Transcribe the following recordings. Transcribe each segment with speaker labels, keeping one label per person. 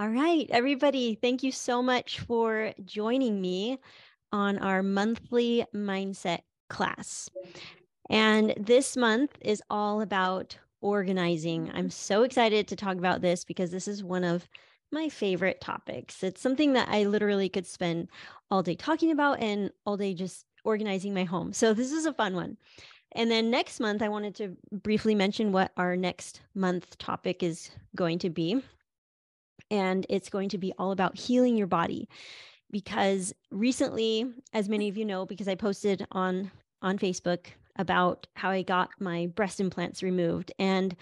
Speaker 1: All right, everybody, thank you so much for joining me on our monthly mindset class. And this month is all about organizing. I'm so excited to talk about this because this is one of my favorite topics. It's something that I literally could spend all day talking about and all day just organizing my home. So this is a fun one. And then next month, I wanted to briefly mention what our next month topic is going to be. And it's going to be all about healing your body. Because recently, as many of you know, because I posted on on Facebook about how I got my breast implants removed. And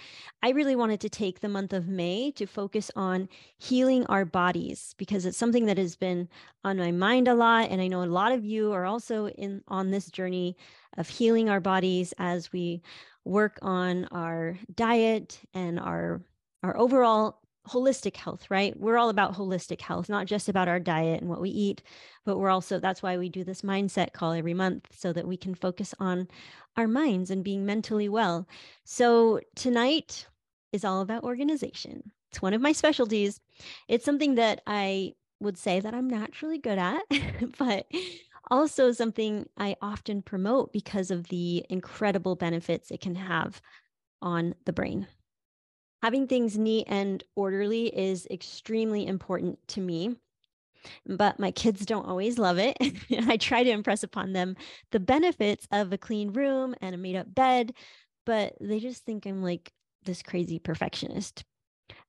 Speaker 1: I really wanted to take the month of May to focus on healing our bodies because it's something that has been on my mind a lot. And I know a lot of you are also in on this journey of healing our bodies as we work on our diet and our our overall holistic health, right? We're all about holistic health, not just about our diet and what we eat, but we're also, that's why we do this mindset call every month so that we can focus on our minds and being mentally well. So tonight is all about organization. It's one of my specialties. It's something that I would say that I'm naturally good at, but also something I often promote because of the incredible benefits it can have on the brain having things neat and orderly is extremely important to me but my kids don't always love it. I try to impress upon them the benefits of a clean room and a made up bed, but they just think I'm like this crazy perfectionist.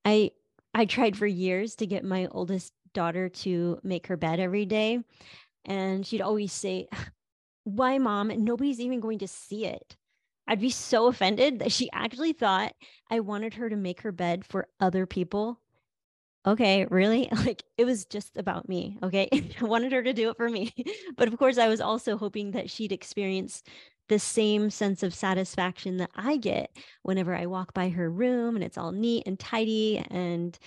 Speaker 1: I I tried for years to get my oldest daughter to make her bed every day, and she'd always say, "Why, mom? Nobody's even going to see it." I'd be so offended that she actually thought I wanted her to make her bed for other people. Okay, really? Like it was just about me. Okay. I wanted her to do it for me. But of course, I was also hoping that she'd experience the same sense of satisfaction that I get whenever I walk by her room and it's all neat and tidy. And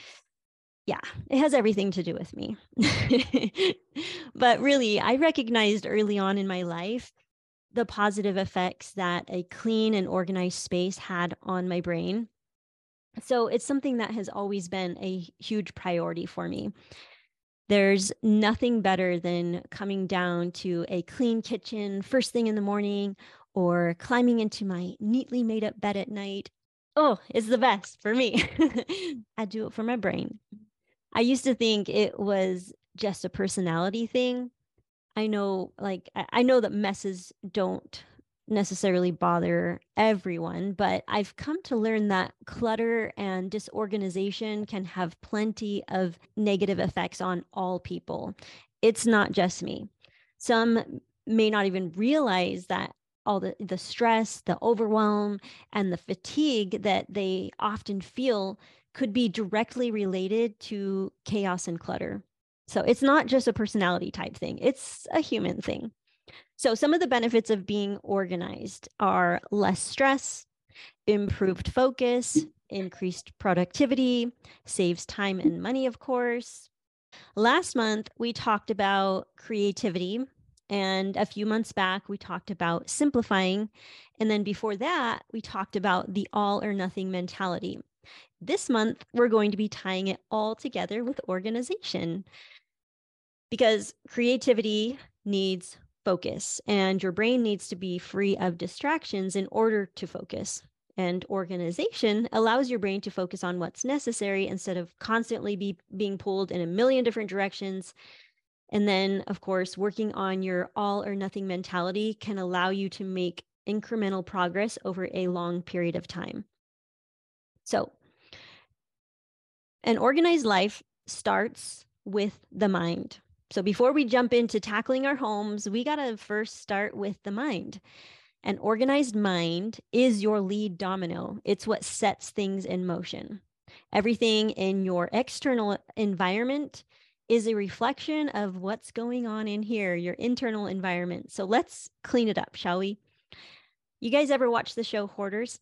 Speaker 1: yeah, it has everything to do with me. but really, I recognized early on in my life the positive effects that a clean and organized space had on my brain. So it's something that has always been a huge priority for me. There's nothing better than coming down to a clean kitchen first thing in the morning or climbing into my neatly made up bed at night. Oh, it's the best for me. I do it for my brain. I used to think it was just a personality thing, I know like I know that messes don't necessarily bother everyone, but I've come to learn that clutter and disorganization can have plenty of negative effects on all people. It's not just me. Some may not even realize that all the, the stress, the overwhelm, and the fatigue that they often feel could be directly related to chaos and clutter. So it's not just a personality type thing, it's a human thing. So some of the benefits of being organized are less stress, improved focus, increased productivity, saves time and money, of course. Last month, we talked about creativity. And a few months back, we talked about simplifying. And then before that, we talked about the all or nothing mentality. This month, we're going to be tying it all together with organization because creativity needs focus and your brain needs to be free of distractions in order to focus. And organization allows your brain to focus on what's necessary instead of constantly be being pulled in a million different directions. And then, of course, working on your all or nothing mentality can allow you to make incremental progress over a long period of time. So, an organized life starts with the mind. So before we jump into tackling our homes, we got to first start with the mind. An organized mind is your lead domino, it's what sets things in motion. Everything in your external environment is a reflection of what's going on in here, your internal environment. So let's clean it up, shall we? You guys ever watch the show Hoarders?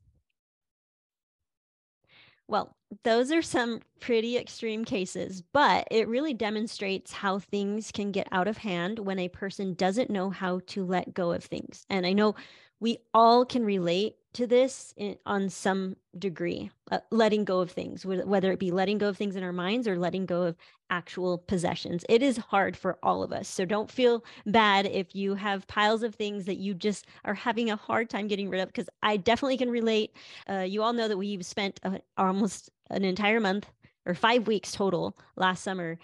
Speaker 1: Well, those are some pretty extreme cases, but it really demonstrates how things can get out of hand when a person doesn't know how to let go of things. And I know we all can relate to this in, on some degree, uh, letting go of things, whether it be letting go of things in our minds or letting go of actual possessions. It is hard for all of us. So don't feel bad if you have piles of things that you just are having a hard time getting rid of, because I definitely can relate. Uh, you all know that we've spent a, almost an entire month or five weeks total last summer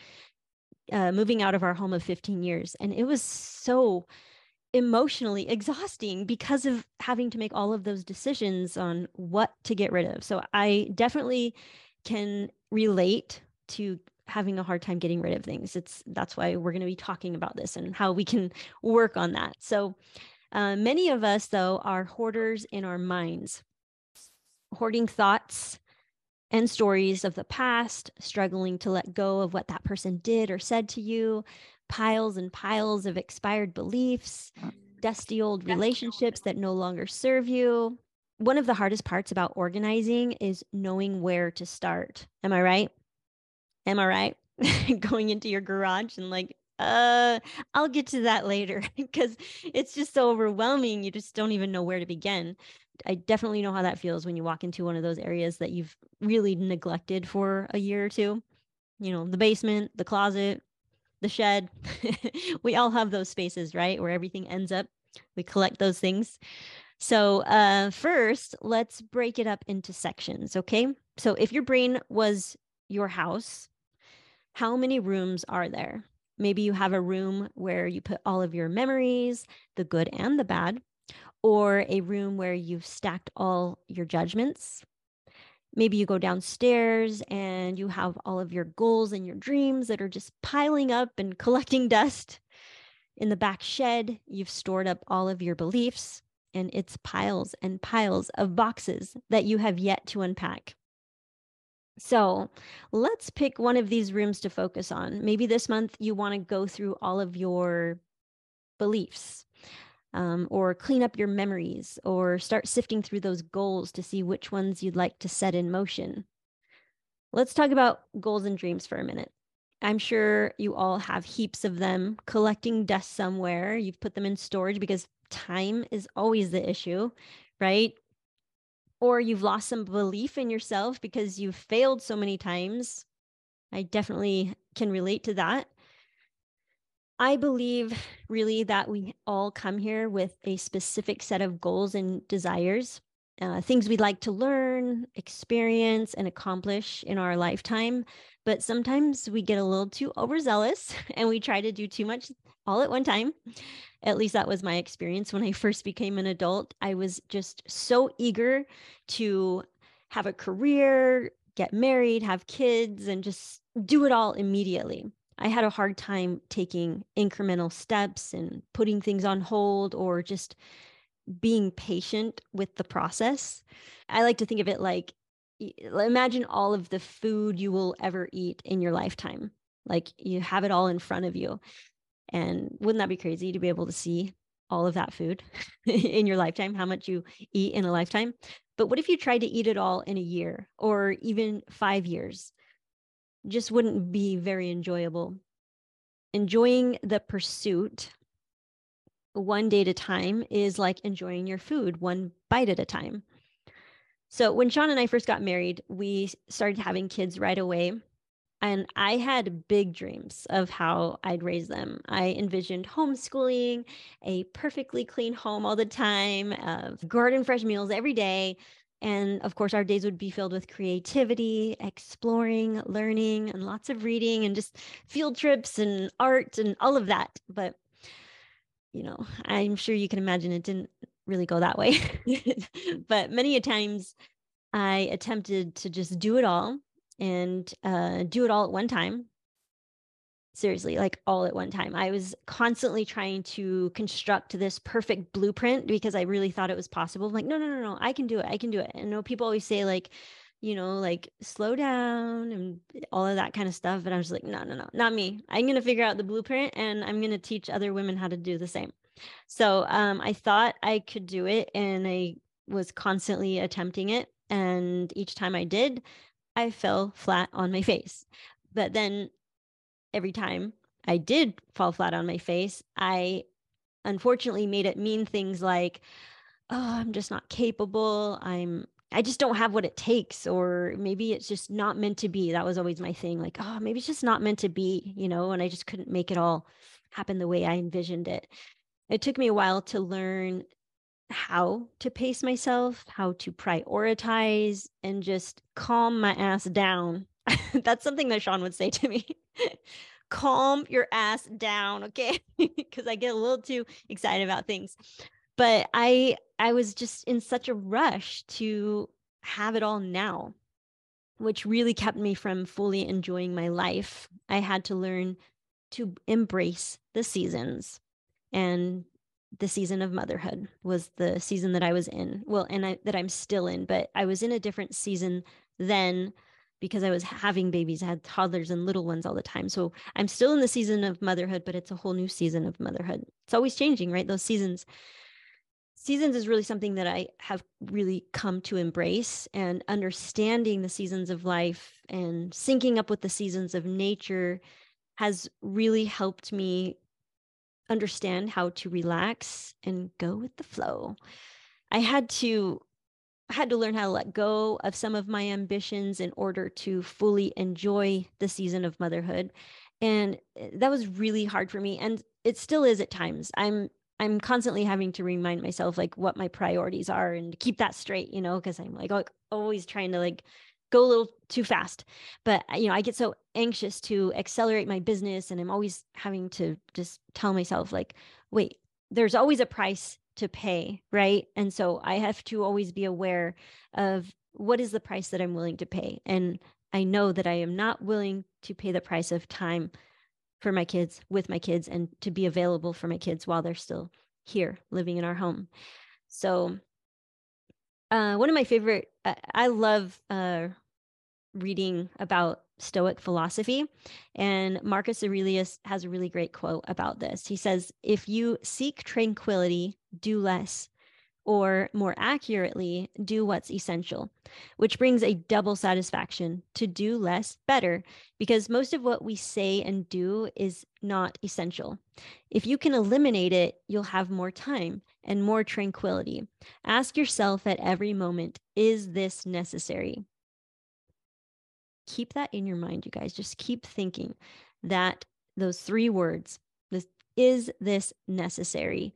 Speaker 1: uh, moving out of our home of 15 years. And it was so emotionally exhausting because of having to make all of those decisions on what to get rid of. So I definitely can relate to having a hard time getting rid of things. It's that's why we're going to be talking about this and how we can work on that. So uh, many of us though are hoarders in our minds, hoarding thoughts and stories of the past, struggling to let go of what that person did or said to you, piles and piles of expired beliefs, mm. dusty old relationships that no longer serve you. One of the hardest parts about organizing is knowing where to start. Am I right? Am I right? Going into your garage and like, uh, I'll get to that later because it's just so overwhelming. You just don't even know where to begin. I definitely know how that feels when you walk into one of those areas that you've really neglected for a year or two. You know, the basement, the closet, the shed. we all have those spaces, right? Where everything ends up. We collect those things. So, uh, first, let's break it up into sections, okay? So, if your brain was your house, how many rooms are there? Maybe you have a room where you put all of your memories, the good and the bad, or a room where you've stacked all your judgments, maybe you go downstairs and you have all of your goals and your dreams that are just piling up and collecting dust. In the back shed, you've stored up all of your beliefs, and it's piles and piles of boxes that you have yet to unpack. So let's pick one of these rooms to focus on. Maybe this month you want to go through all of your beliefs um, or clean up your memories or start sifting through those goals to see which ones you'd like to set in motion. Let's talk about goals and dreams for a minute. I'm sure you all have heaps of them collecting dust somewhere. You've put them in storage because time is always the issue, right? Or you've lost some belief in yourself because you've failed so many times. I definitely can relate to that. I believe really that we all come here with a specific set of goals and desires, uh, things we'd like to learn, experience, and accomplish in our lifetime. But sometimes we get a little too overzealous and we try to do too much all at one time. At least that was my experience when I first became an adult. I was just so eager to have a career, get married, have kids, and just do it all immediately. I had a hard time taking incremental steps and putting things on hold or just being patient with the process. I like to think of it like imagine all of the food you will ever eat in your lifetime. Like you have it all in front of you. And wouldn't that be crazy to be able to see all of that food in your lifetime, how much you eat in a lifetime? But what if you tried to eat it all in a year or even five years? Just wouldn't be very enjoyable. Enjoying the pursuit one day at a time is like enjoying your food one bite at a time. So when Sean and I first got married, we started having kids right away. And I had big dreams of how I'd raise them. I envisioned homeschooling, a perfectly clean home all the time, of garden fresh meals every day, and of course, our days would be filled with creativity, exploring, learning, and lots of reading and just field trips and art and all of that. But, you know, I'm sure you can imagine it didn't really go that way. but many a times I attempted to just do it all and uh, do it all at one time seriously like all at one time. I was constantly trying to construct this perfect blueprint because i really thought it was possible. I'm like no no no no i can do it i can do it. And know people always say like you know like slow down and all of that kind of stuff but i was like no no no not me. I'm going to figure out the blueprint and i'm going to teach other women how to do the same. So um, i thought i could do it and i was constantly attempting it and each time i did i fell flat on my face. But then every time I did fall flat on my face, I unfortunately made it mean things like, oh, I'm just not capable. I'm I just don't have what it takes or maybe it's just not meant to be. That was always my thing like, oh, maybe it's just not meant to be, you know, and I just couldn't make it all happen the way I envisioned it. It took me a while to learn how to pace myself, how to prioritize and just calm my ass down. That's something that Sean would say to me. calm your ass down, okay? Because I get a little too excited about things. But i i was just in such a rush to have it all now which really kept me from fully enjoying my life. I had to learn to embrace the seasons and the season of motherhood was the season that i was in. Well and I, that i'm still in but i was in a different season then because i was having babies i had toddlers and little ones all the time. So i'm still in the season of motherhood but it's a whole new season of motherhood. It's always changing right? Those seasons seasons is really something that I have really come to embrace and understanding the seasons of life and syncing up with the seasons of nature has really helped me understand how to relax and go with the flow. I had to I had to learn how to let go of some of my ambitions in order to fully enjoy the season of motherhood. And eh, that was really hard for me and it still is at times. I'm I'm constantly having to remind myself like what my priorities are and keep that straight, you know, because I'm like always trying to like go a little too fast. But you know, I get so anxious to accelerate my business and I'm always having to just tell myself like, wait, there's always a price to pay, right? And so I have to always be aware of what is the price that I'm willing to pay. And I know that I am not willing to pay the price of time for my kids with my kids and to be available for my kids while they're still here living in our home so uh, one of my favorite uh, i love uh, reading about stoic philosophy and marcus aurelius has a really great quote about this he says if you seek tranquility do less or more accurately, do what's essential, which brings a double satisfaction to do less better because most of what we say and do is not essential. If you can eliminate it, you'll have more time and more tranquility. Ask yourself at every moment is this necessary? Keep that in your mind, you guys. Just keep thinking that those three words this, is this necessary?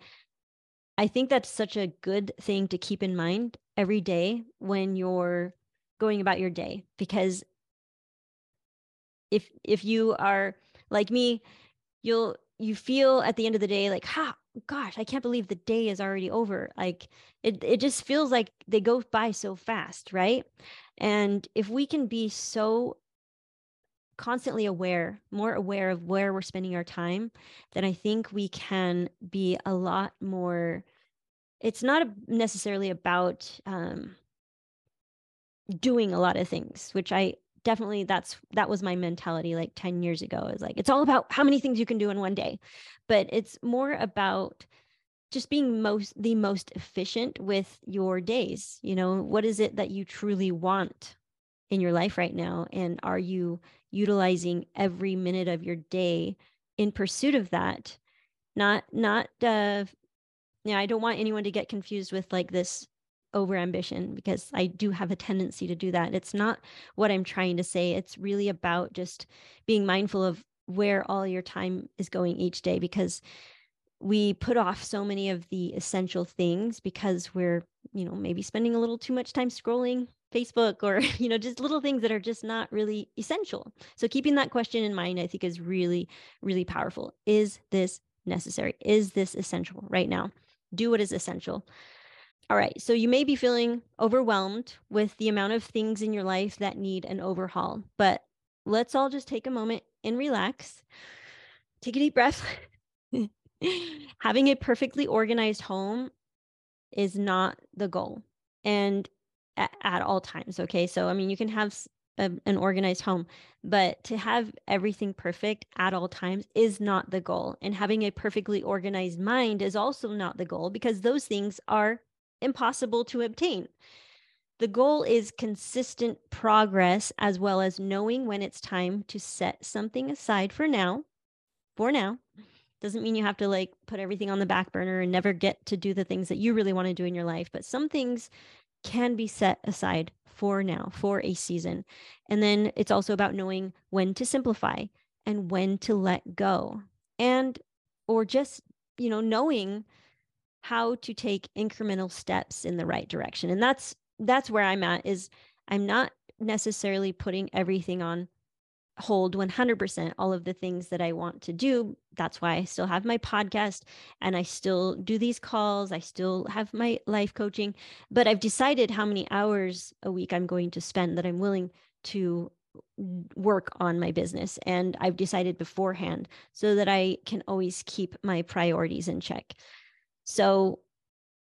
Speaker 1: I think that's such a good thing to keep in mind every day when you're going about your day because if if you are like me you'll you feel at the end of the day like ha gosh i can't believe the day is already over like it it just feels like they go by so fast right and if we can be so constantly aware more aware of where we're spending our time then i think we can be a lot more it's not necessarily about um, doing a lot of things, which I definitely that's that was my mentality like 10 years ago is like it's all about how many things you can do in one day. But it's more about just being most the most efficient with your days you know what is it that you truly want in your life right now and are you utilizing every minute of your day in pursuit of that not not uh yeah, I don't want anyone to get confused with like this over ambition because I do have a tendency to do that. It's not what I'm trying to say. It's really about just being mindful of where all your time is going each day because we put off so many of the essential things because we're, you know, maybe spending a little too much time scrolling Facebook or, you know, just little things that are just not really essential. So keeping that question in mind, I think is really, really powerful. Is this necessary? Is this essential right now? do what is essential. All right, so you may be feeling overwhelmed with the amount of things in your life that need an overhaul, but let's all just take a moment and relax. Take a deep breath. Having a perfectly organized home is not the goal and at, at, all times. Okay. So, I mean, you can have a, um, an organized home, but to have everything perfect at all times is not the goal. And having a perfectly organized mind is also not the goal because those things are impossible to obtain. The goal is consistent progress as well as knowing when it's time to set something aside for now, for now, Doesn't mean you have to like put everything on the back burner and never get to do the things that you really want to do in your life. But some things can be set aside for now, for a season. And then it's also about knowing when to simplify and when to let go. And, or just, you know, knowing how to take incremental steps in the right direction. And that's, that's where I'm at is I'm not necessarily putting everything on hold 100% all of the things that I want to do. That's why I still have my podcast and I still do these calls. I still have my life coaching, but I've decided how many hours a week I'm going to spend that I'm willing to work on my business. And I've decided beforehand so that I can always keep my priorities in check. So,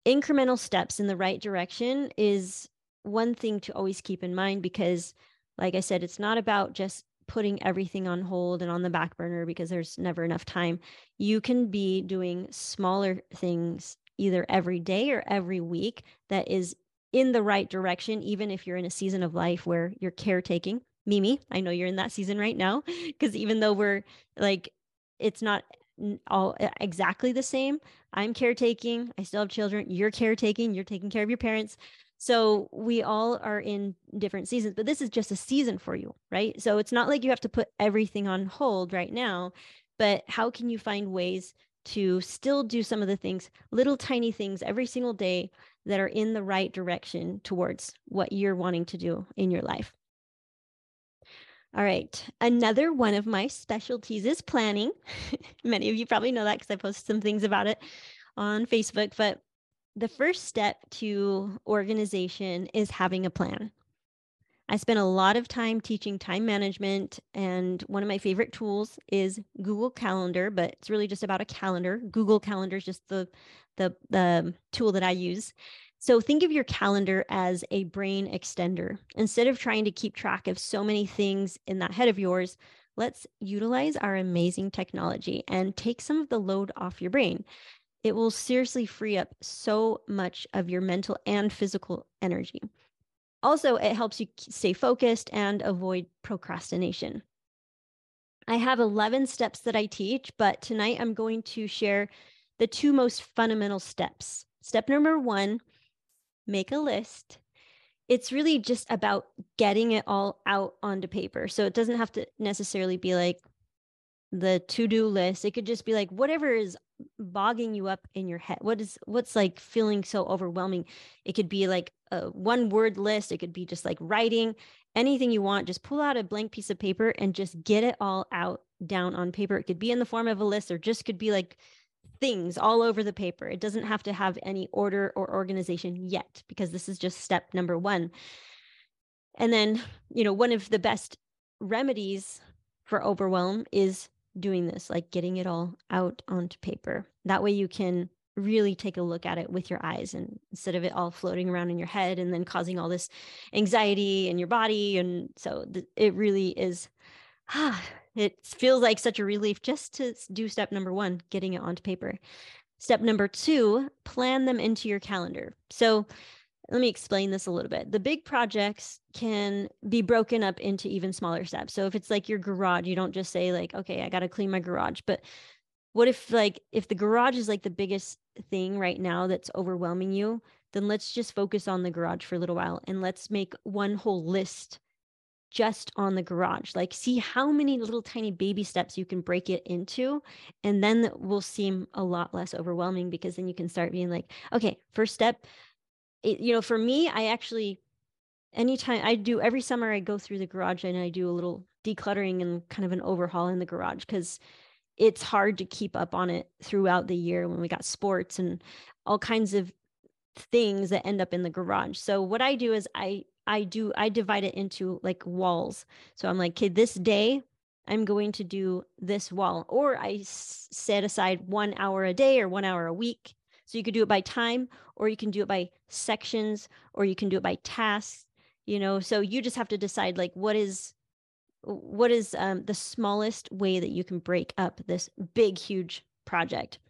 Speaker 1: incremental steps in the right direction is one thing to always keep in mind because like I said, it's not about just putting everything on hold and on the back burner because there's never enough time. You can be doing smaller things either every day or every week that is in the right direction, even if you're in a season of life where you're caretaking. Mimi, I know you're in that season right now because even though we're like, it's not all exactly the same. I'm caretaking. I still have children. You're caretaking. You're taking care of your parents. So we all are in different seasons, but this is just a season for you, right? So it's not like you have to put everything on hold right now, but how can you find ways to still do some of the things, little tiny things every single day that are in the right direction towards what you're wanting to do in your life? All right. Another one of my specialties is planning. Many of you probably know that because I post some things about it on Facebook, but the first step to organization is having a plan. I spent a lot of time teaching time management, and one of my favorite tools is Google Calendar, but it's really just about a calendar. Google Calendar is just the, the, the um, tool that I use. So think of your calendar as a brain extender. Instead of trying to keep track of so many things in that head of yours, let's utilize our amazing technology and take some of the load off your brain it will seriously free up so much of your mental and physical energy. Also, it helps you stay focused and avoid procrastination. I have 11 steps that I teach, but tonight I'm going to share the two most fundamental steps. Step number one make a list. It's really just about getting it all out onto paper. So it doesn't have to necessarily be like the to do list. It could just be like whatever is bogging you up in your head? What is what's like feeling so overwhelming? It could be like a one word list it could be just like writing anything you want just pull out a blank piece of paper and just get it all out down on paper. It could be in the form of a list or just could be like things all over the paper. It doesn't have to have any order or organization yet because this is just step number 1 and then you know one of the best remedies for overwhelm is doing this, like getting it all out onto paper. That way you can really take a look at it with your eyes and instead of it all floating around in your head and then causing all this anxiety in your body. And so th- it really is, ah, it feels like such a relief just to do step number one, getting it onto paper. Step number two, plan them into your calendar. So let me explain this a little bit. The big projects can be broken up into even smaller steps. So if it's like your garage, you don't just say like, okay, I got to clean my garage, but what if like if the garage is like the biggest thing right now that's overwhelming you, then let's just focus on the garage for a little while and let's make one whole list just on the garage. Like see how many little tiny baby steps you can break it into and then it will seem a lot less overwhelming because then you can start being like, okay, first step, it, you know, for me, I actually, anytime I do every summer, I go through the garage and I do a little decluttering and kind of an overhaul in the garage because it's hard to keep up on it throughout the year when we got sports and all kinds of things that end up in the garage. So what I do is I I do I divide it into like walls. So I'm like, okay, this day I'm going to do this wall, or I set aside one hour a day or one hour a week so you could do it by time, or you can do it by sections, or you can do it by tasks, you know. So you just have to decide like what is what is um, the smallest way that you can break up this big, huge project.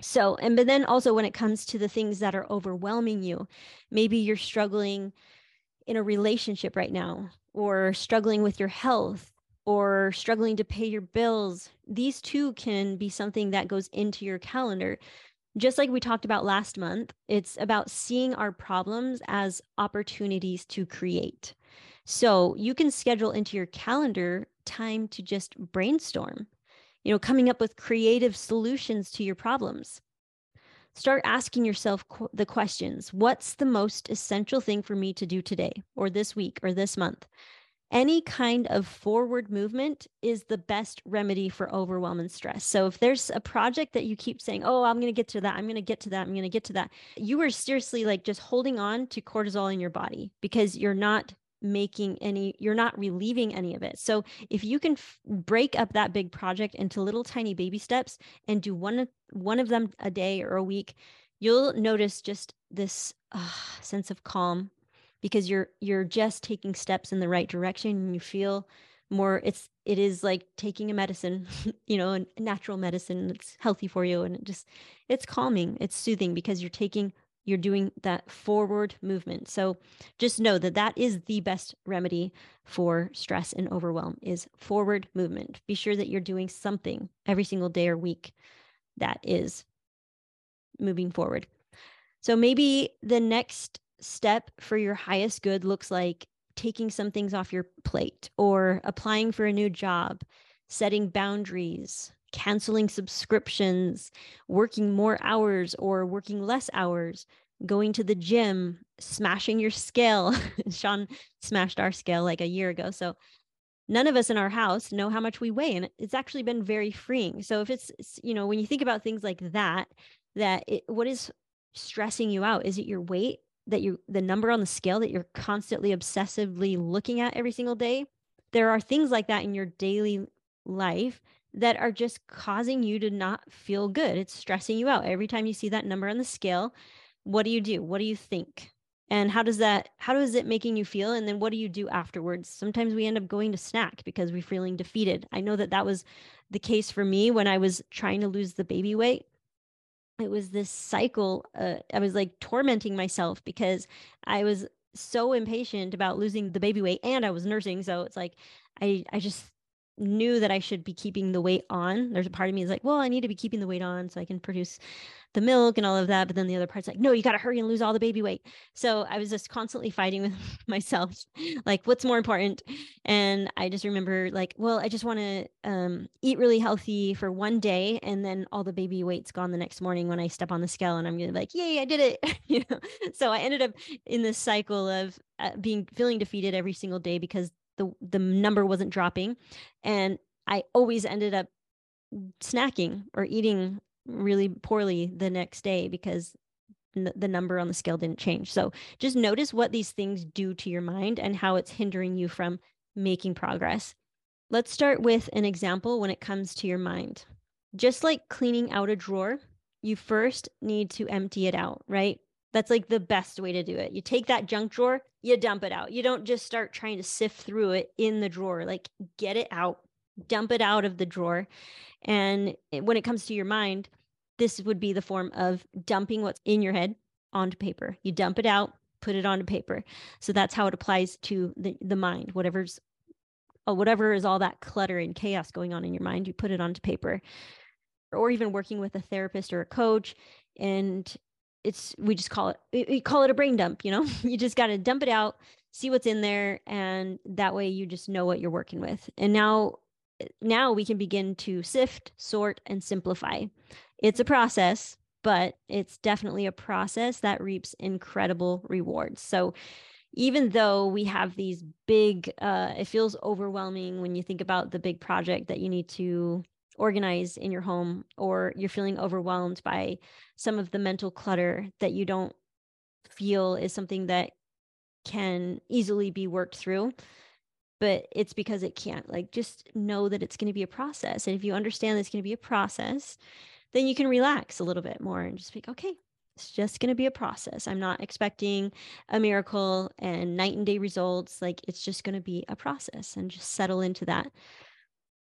Speaker 1: So, and but then also when it comes to the things that are overwhelming you, maybe you're struggling in a relationship right now or struggling with your health or struggling to pay your bills, these two can be something that goes into your calendar. Just like we talked about last month, it's about seeing our problems as opportunities to create. So you can schedule into your calendar time to just brainstorm, you know, coming up with creative solutions to your problems. Start asking yourself qu- the questions What's the most essential thing for me to do today, or this week, or this month? Any kind of forward movement is the best remedy for overwhelm and stress. So if there's a project that you keep saying, "Oh, I'm going to get to that. I'm going to get to that. I'm going to get to that." You are seriously like just holding on to cortisol in your body because you're not making any you're not relieving any of it. So if you can f- break up that big project into little tiny baby steps and do one one of them a day or a week, you'll notice just this uh, sense of calm because you're you're just taking steps in the right direction and you feel more it's it is like taking a medicine you know a natural medicine that's healthy for you. And it just it's calming it's soothing because you're taking you're doing that forward movement. So just know that that is the best remedy for stress and overwhelm is forward movement. Be sure that you're doing something every single day or week that is moving forward. So maybe the next step for your highest good looks like taking some things off your plate or applying for a new job, setting boundaries, canceling subscriptions, working more hours or working less hours, going to the gym, smashing your scale. Sean smashed our scale like a year ago. So none of us in our house know how much we weigh and it's actually been very freeing. So if it's you know when you think about things like that that it, what is stressing you out is it your weight that you the number on the scale that you're constantly obsessively looking at every single day there are things like that in your daily life that are just causing you to not feel good. It's stressing you out. Every time you see that number on the scale what do you do? What do you think? And how does that how does it making you feel? And then what do you do afterwards? Sometimes we end up going to snack because we're feeling defeated. I know that that was the case for me when i was trying to lose the baby weight it was this cycle. Uh, I was like tormenting myself because I was so impatient about losing the baby weight and I was nursing. So it's like, I, I just knew that I should be keeping the weight on. There's a part of me is like, well, I need to be keeping the weight on so I can produce the milk and all of that. But then the other part's like, no, you got to hurry and lose all the baby weight. So I was just constantly fighting with myself, like, what's more important? And I just remember, like, well, I just want to um, eat really healthy for one day. And then all the baby weight's gone the next morning when I step on the scale and I'm going to be like, yay, I did it. you know? So I ended up in this cycle of uh, being feeling defeated every single day because the the number wasn't dropping. And i always ended up snacking or eating really poorly the next day because the number on the scale didn't change. So just notice what these things do to your mind and how it's hindering you from making progress. Let's start with an example when it comes to your mind. Just like cleaning out a drawer you first need to empty it out right that's like the best way to do it. You take that junk drawer, you dump it out. You don't just start trying to sift through it in the drawer. Like get it out, dump it out of the drawer. And when it comes to your mind, this would be the form of dumping what's in your head onto paper. You dump it out, put it onto paper. So that's how it applies to the, the mind. Whatever's oh, whatever is all that clutter and chaos going on in your mind, you put it onto paper. Or even working with a therapist or a coach and it's we just call it we call it a brain dump you know? You just got to dump it out see what's in there and that way you just know what you're working with. And now now we can begin to sift sort and simplify. It's a process but it's definitely a process that reaps incredible rewards. So even though we have these big uh, it feels overwhelming when you think about the big project that you need to organize in your home or you're feeling overwhelmed by some of the mental clutter that you don't feel is something that can easily be worked through but it's because it can't like just know that it's going to be a process and if you understand it's going to be a process then you can relax a little bit more and just be okay it's just going to be a process. I'm not expecting a miracle and night and day results like it's just going to be a process and just settle into that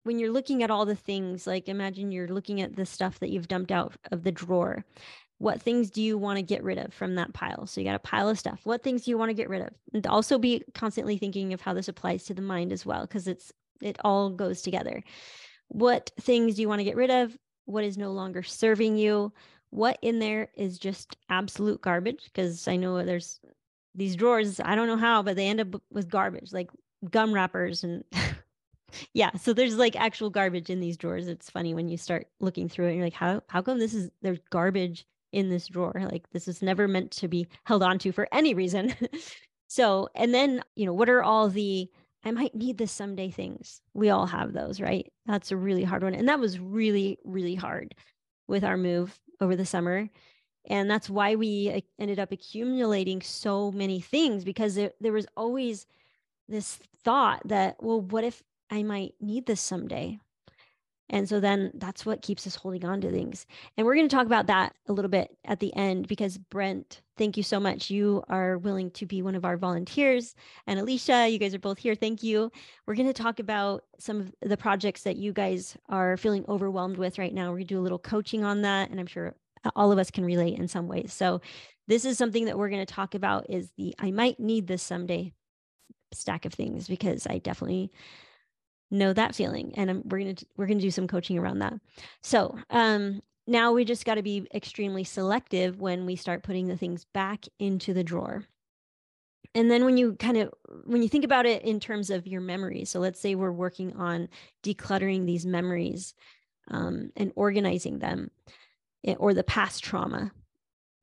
Speaker 1: when you're looking at all the things, like imagine you're looking at the stuff that you've dumped out of the drawer. What things do you want to get rid of from that pile? So you got a pile of stuff. What things do you want to get rid of? And also be constantly thinking of how this applies to the mind as well, because it's it all goes together. What things do you want to get rid of? What is no longer serving you? What in there is just absolute garbage? Because I know there's these drawers, I don't know how, but they end up with garbage, like gum wrappers and yeah so there's like actual garbage in these drawers it's funny when you start looking through it you're like how how come this is there's garbage in this drawer? Like this is never meant to be held on to for any reason. So and then you know what are all the i might need this someday things. We all have those right? That's a really hard one and that was really really hard with our move over the summer and that's why we ended up accumulating so many things because there, there was always this thought that well what if I might need this someday. And so then that's what keeps us holding on to things. And we're going to talk about that a little bit at the end because Brent, thank you so much. You are willing to be one of our volunteers. And Alicia, you guys are both here. Thank you. We're going to talk about some of the projects that you guys are feeling overwhelmed with right now. We're going to do a little coaching on that. And I'm sure all of us can relate in some ways. So this is something that we're going to talk about is the I might need this someday stack of things because I definitely know that feeling and I'm, we're going to we're going to do some coaching around that. So um now we just got to be extremely selective when we start putting the things back into the drawer. And then when you kind of when you think about it in terms of your memories so let's say we're working on decluttering these memories um, and organizing them eh, or the past trauma.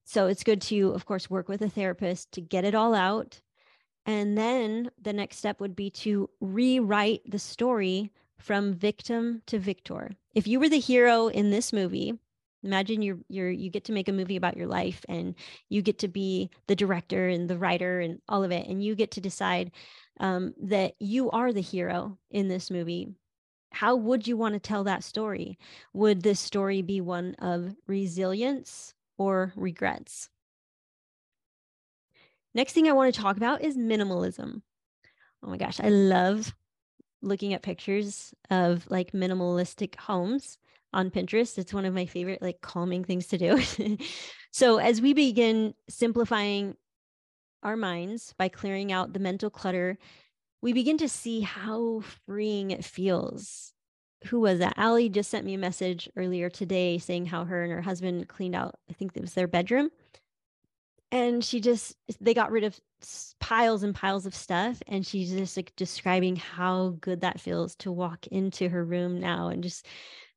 Speaker 1: So it's good to of course work with a therapist to get it all out and then the next step would be to rewrite the story from victim to victor. If you were the hero in this movie, imagine you're you're you get to make a movie about your life and you get to be the director and the writer and all of it and you get to decide um, that you are the hero in this movie how would you want to tell that story would this story be one of resilience or regrets Next thing I want to talk about is minimalism. Oh my gosh, I love looking at pictures of like minimalistic homes on Pinterest. It's one of my favorite like calming things to do. so as we begin simplifying our minds by clearing out the mental clutter, we begin to see how freeing it feels. Who was that? Allie just sent me a message earlier today saying how her and her husband cleaned out, I think it was their bedroom and she just they got rid of piles and piles of stuff and she's just like describing how good that feels to walk into her room now and just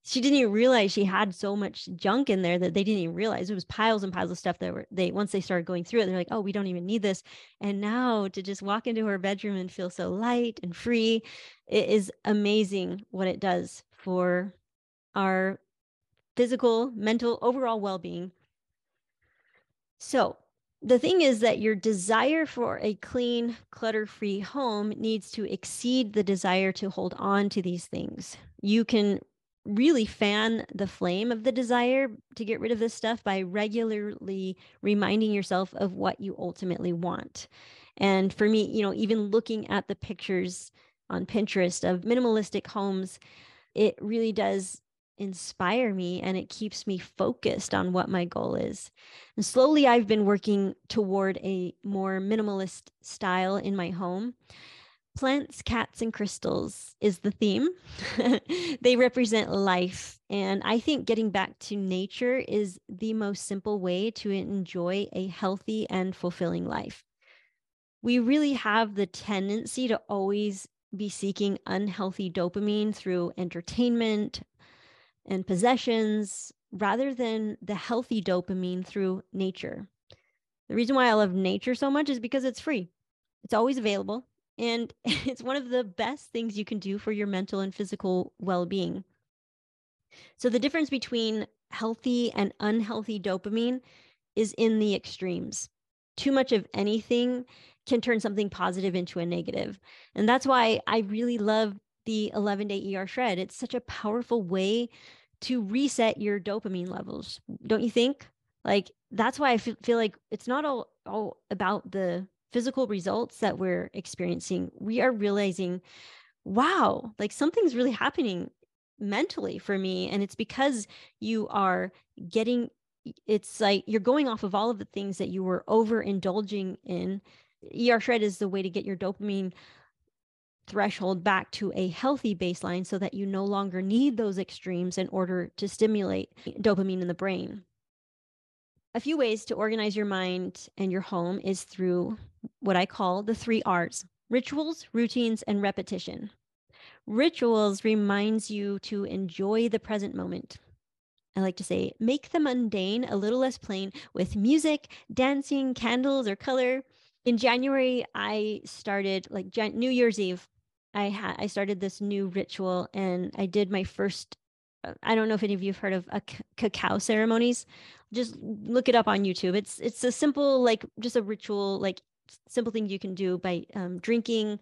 Speaker 1: she didn't even realize she had so much junk in there that they didn't even realize. It was piles and piles of stuff that were they once they started going through it they're like oh we don't even need this. And now to just walk into her bedroom and feel so light and free it is amazing what it does for our physical mental overall well-being. So the thing is that your desire for a clean, clutter free home needs to exceed the desire to hold on to these things. You can really fan the flame of the desire to get rid of this stuff by regularly reminding yourself of what you ultimately want. And for me, you know, even looking at the pictures on Pinterest of minimalistic homes, it really does inspire me and it keeps me focused on what my goal is. And slowly I've been working toward a more minimalist style in my home. Plants, cats, and crystals is the theme. they represent life. And I think getting back to nature is the most simple way to enjoy a healthy and fulfilling life. We really have the tendency to always be seeking unhealthy dopamine through entertainment, and possessions rather than the healthy dopamine through nature. The reason why I love nature so much is because it's free, it's always available, and it's one of the best things you can do for your mental and physical well being. So, the difference between healthy and unhealthy dopamine is in the extremes. Too much of anything can turn something positive into a negative. And that's why I really love the 11 day ER shred. It's such a powerful way to reset your dopamine levels. Don't you think? Like that's why I feel, like it's not all, all about the physical results that we're experiencing. We are realizing, wow, like something's really happening mentally for me. And it's because you are getting, it's like you're going off of all of the things that you were overindulging in. ER Shred is the way to get your dopamine threshold back to a healthy baseline so that you no longer need those extremes in order to stimulate dopamine in the brain. A few ways to organize your mind and your home is through what I call the three R's rituals, routines, and repetition. Rituals reminds you to enjoy the present moment. I like to say, make the mundane a little less plain with music, dancing, candles, or color. In January, I started like New Year's Eve. I had I started this new ritual, and I did my first. Uh, I don't know if any of you have heard of a c- cacao ceremonies. Just look it up on YouTube. It's it's a simple like just a ritual like simple thing you can do by um, drinking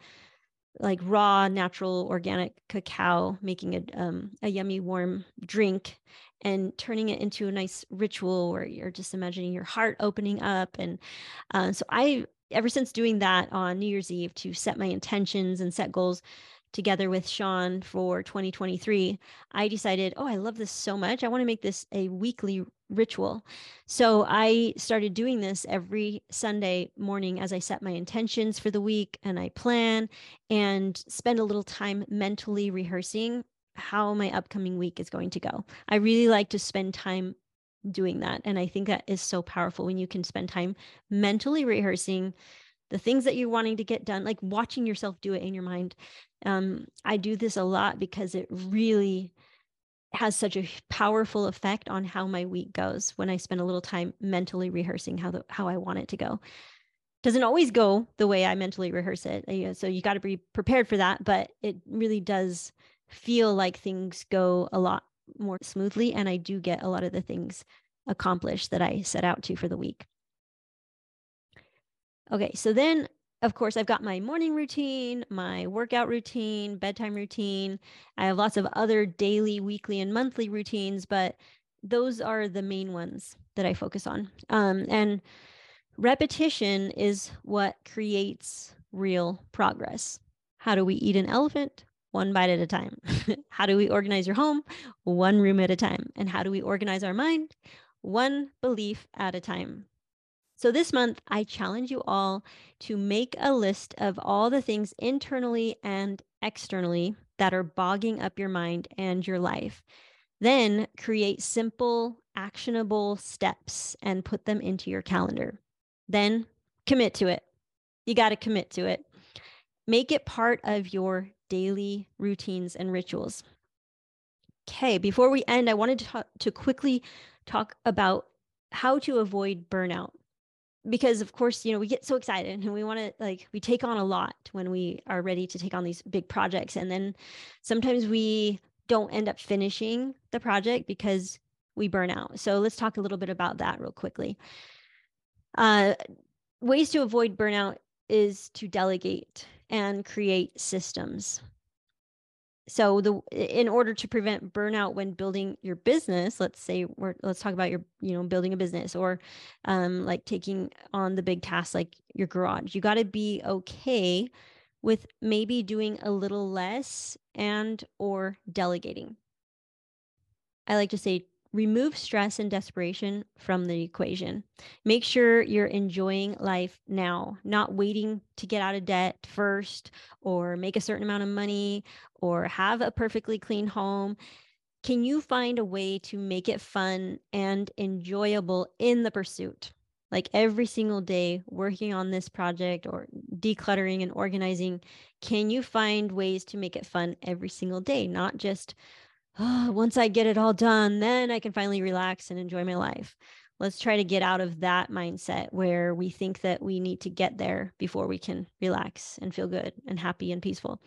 Speaker 1: like raw natural organic cacao making a, um, a yummy warm drink and turning it into a nice ritual where you're just imagining your heart opening up and uh, so i ever since doing that on new year's eve to set my intentions and set goals together with Sean for 2023, I decided, oh, I love this so much. I want to make this a weekly ritual. So I started doing this every Sunday morning as I set my intentions for the week and I plan and spend a little time mentally rehearsing how my upcoming week is going to go. I really like to spend time doing that. And I think that is so powerful when you can spend time mentally rehearsing the things that you're wanting to get done, like watching yourself do it in your mind. Um, I do this a lot because it really has such a powerful effect on how my week goes when I spend a little time mentally rehearsing how the how I want it to go. Doesn't always go the way I mentally rehearse it. So you got to be prepared for that, but it really does feel like things go a lot more smoothly and I do get a lot of the things accomplished that I set out to for the week. Okay, so then of course, I've got my morning routine, my workout routine, bedtime routine. I have lots of other daily, weekly, and monthly routines, but those are the main ones that I focus on. Um, and repetition is what creates real progress. How do we eat an elephant? One bite at a time. how do we organize your home? One room at a time. And how do we organize our mind? One belief at a time. So this month, I challenge you all to make a list of all the things internally and externally that are bogging up your mind and your life. Then create simple, actionable steps and put them into your calendar. Then commit to it. You got to commit to it. Make it part of your daily routines and rituals. Okay, before we end, I wanted to, talk, to quickly talk about how to avoid burnout. Because of course you know we get so excited and we want to like we take on a lot when we are ready to take on these big projects. And then sometimes we don't end up finishing the project because we burn out. So let's talk a little bit about that real quickly. Uh, ways to avoid burnout is to delegate and create systems. So the in order to prevent burnout when building your business let's say we're let's talk about your you know building a business or um, like taking on the big tasks like your garage you got to be okay with maybe doing a little less and or delegating. I like to say remove stress and desperation from the equation. Make sure you're enjoying life now, not waiting to get out of debt first or make a certain amount of money or have a perfectly clean home. Can you find a way to make it fun and enjoyable in the pursuit? Like every single day working on this project or decluttering and organizing, can you find ways to make it fun every single day, not just oh, once I get it all done, then I can finally relax and enjoy my life. Let's try to get out of that mindset where we think that we need to get there before we can relax and feel good and happy and peaceful.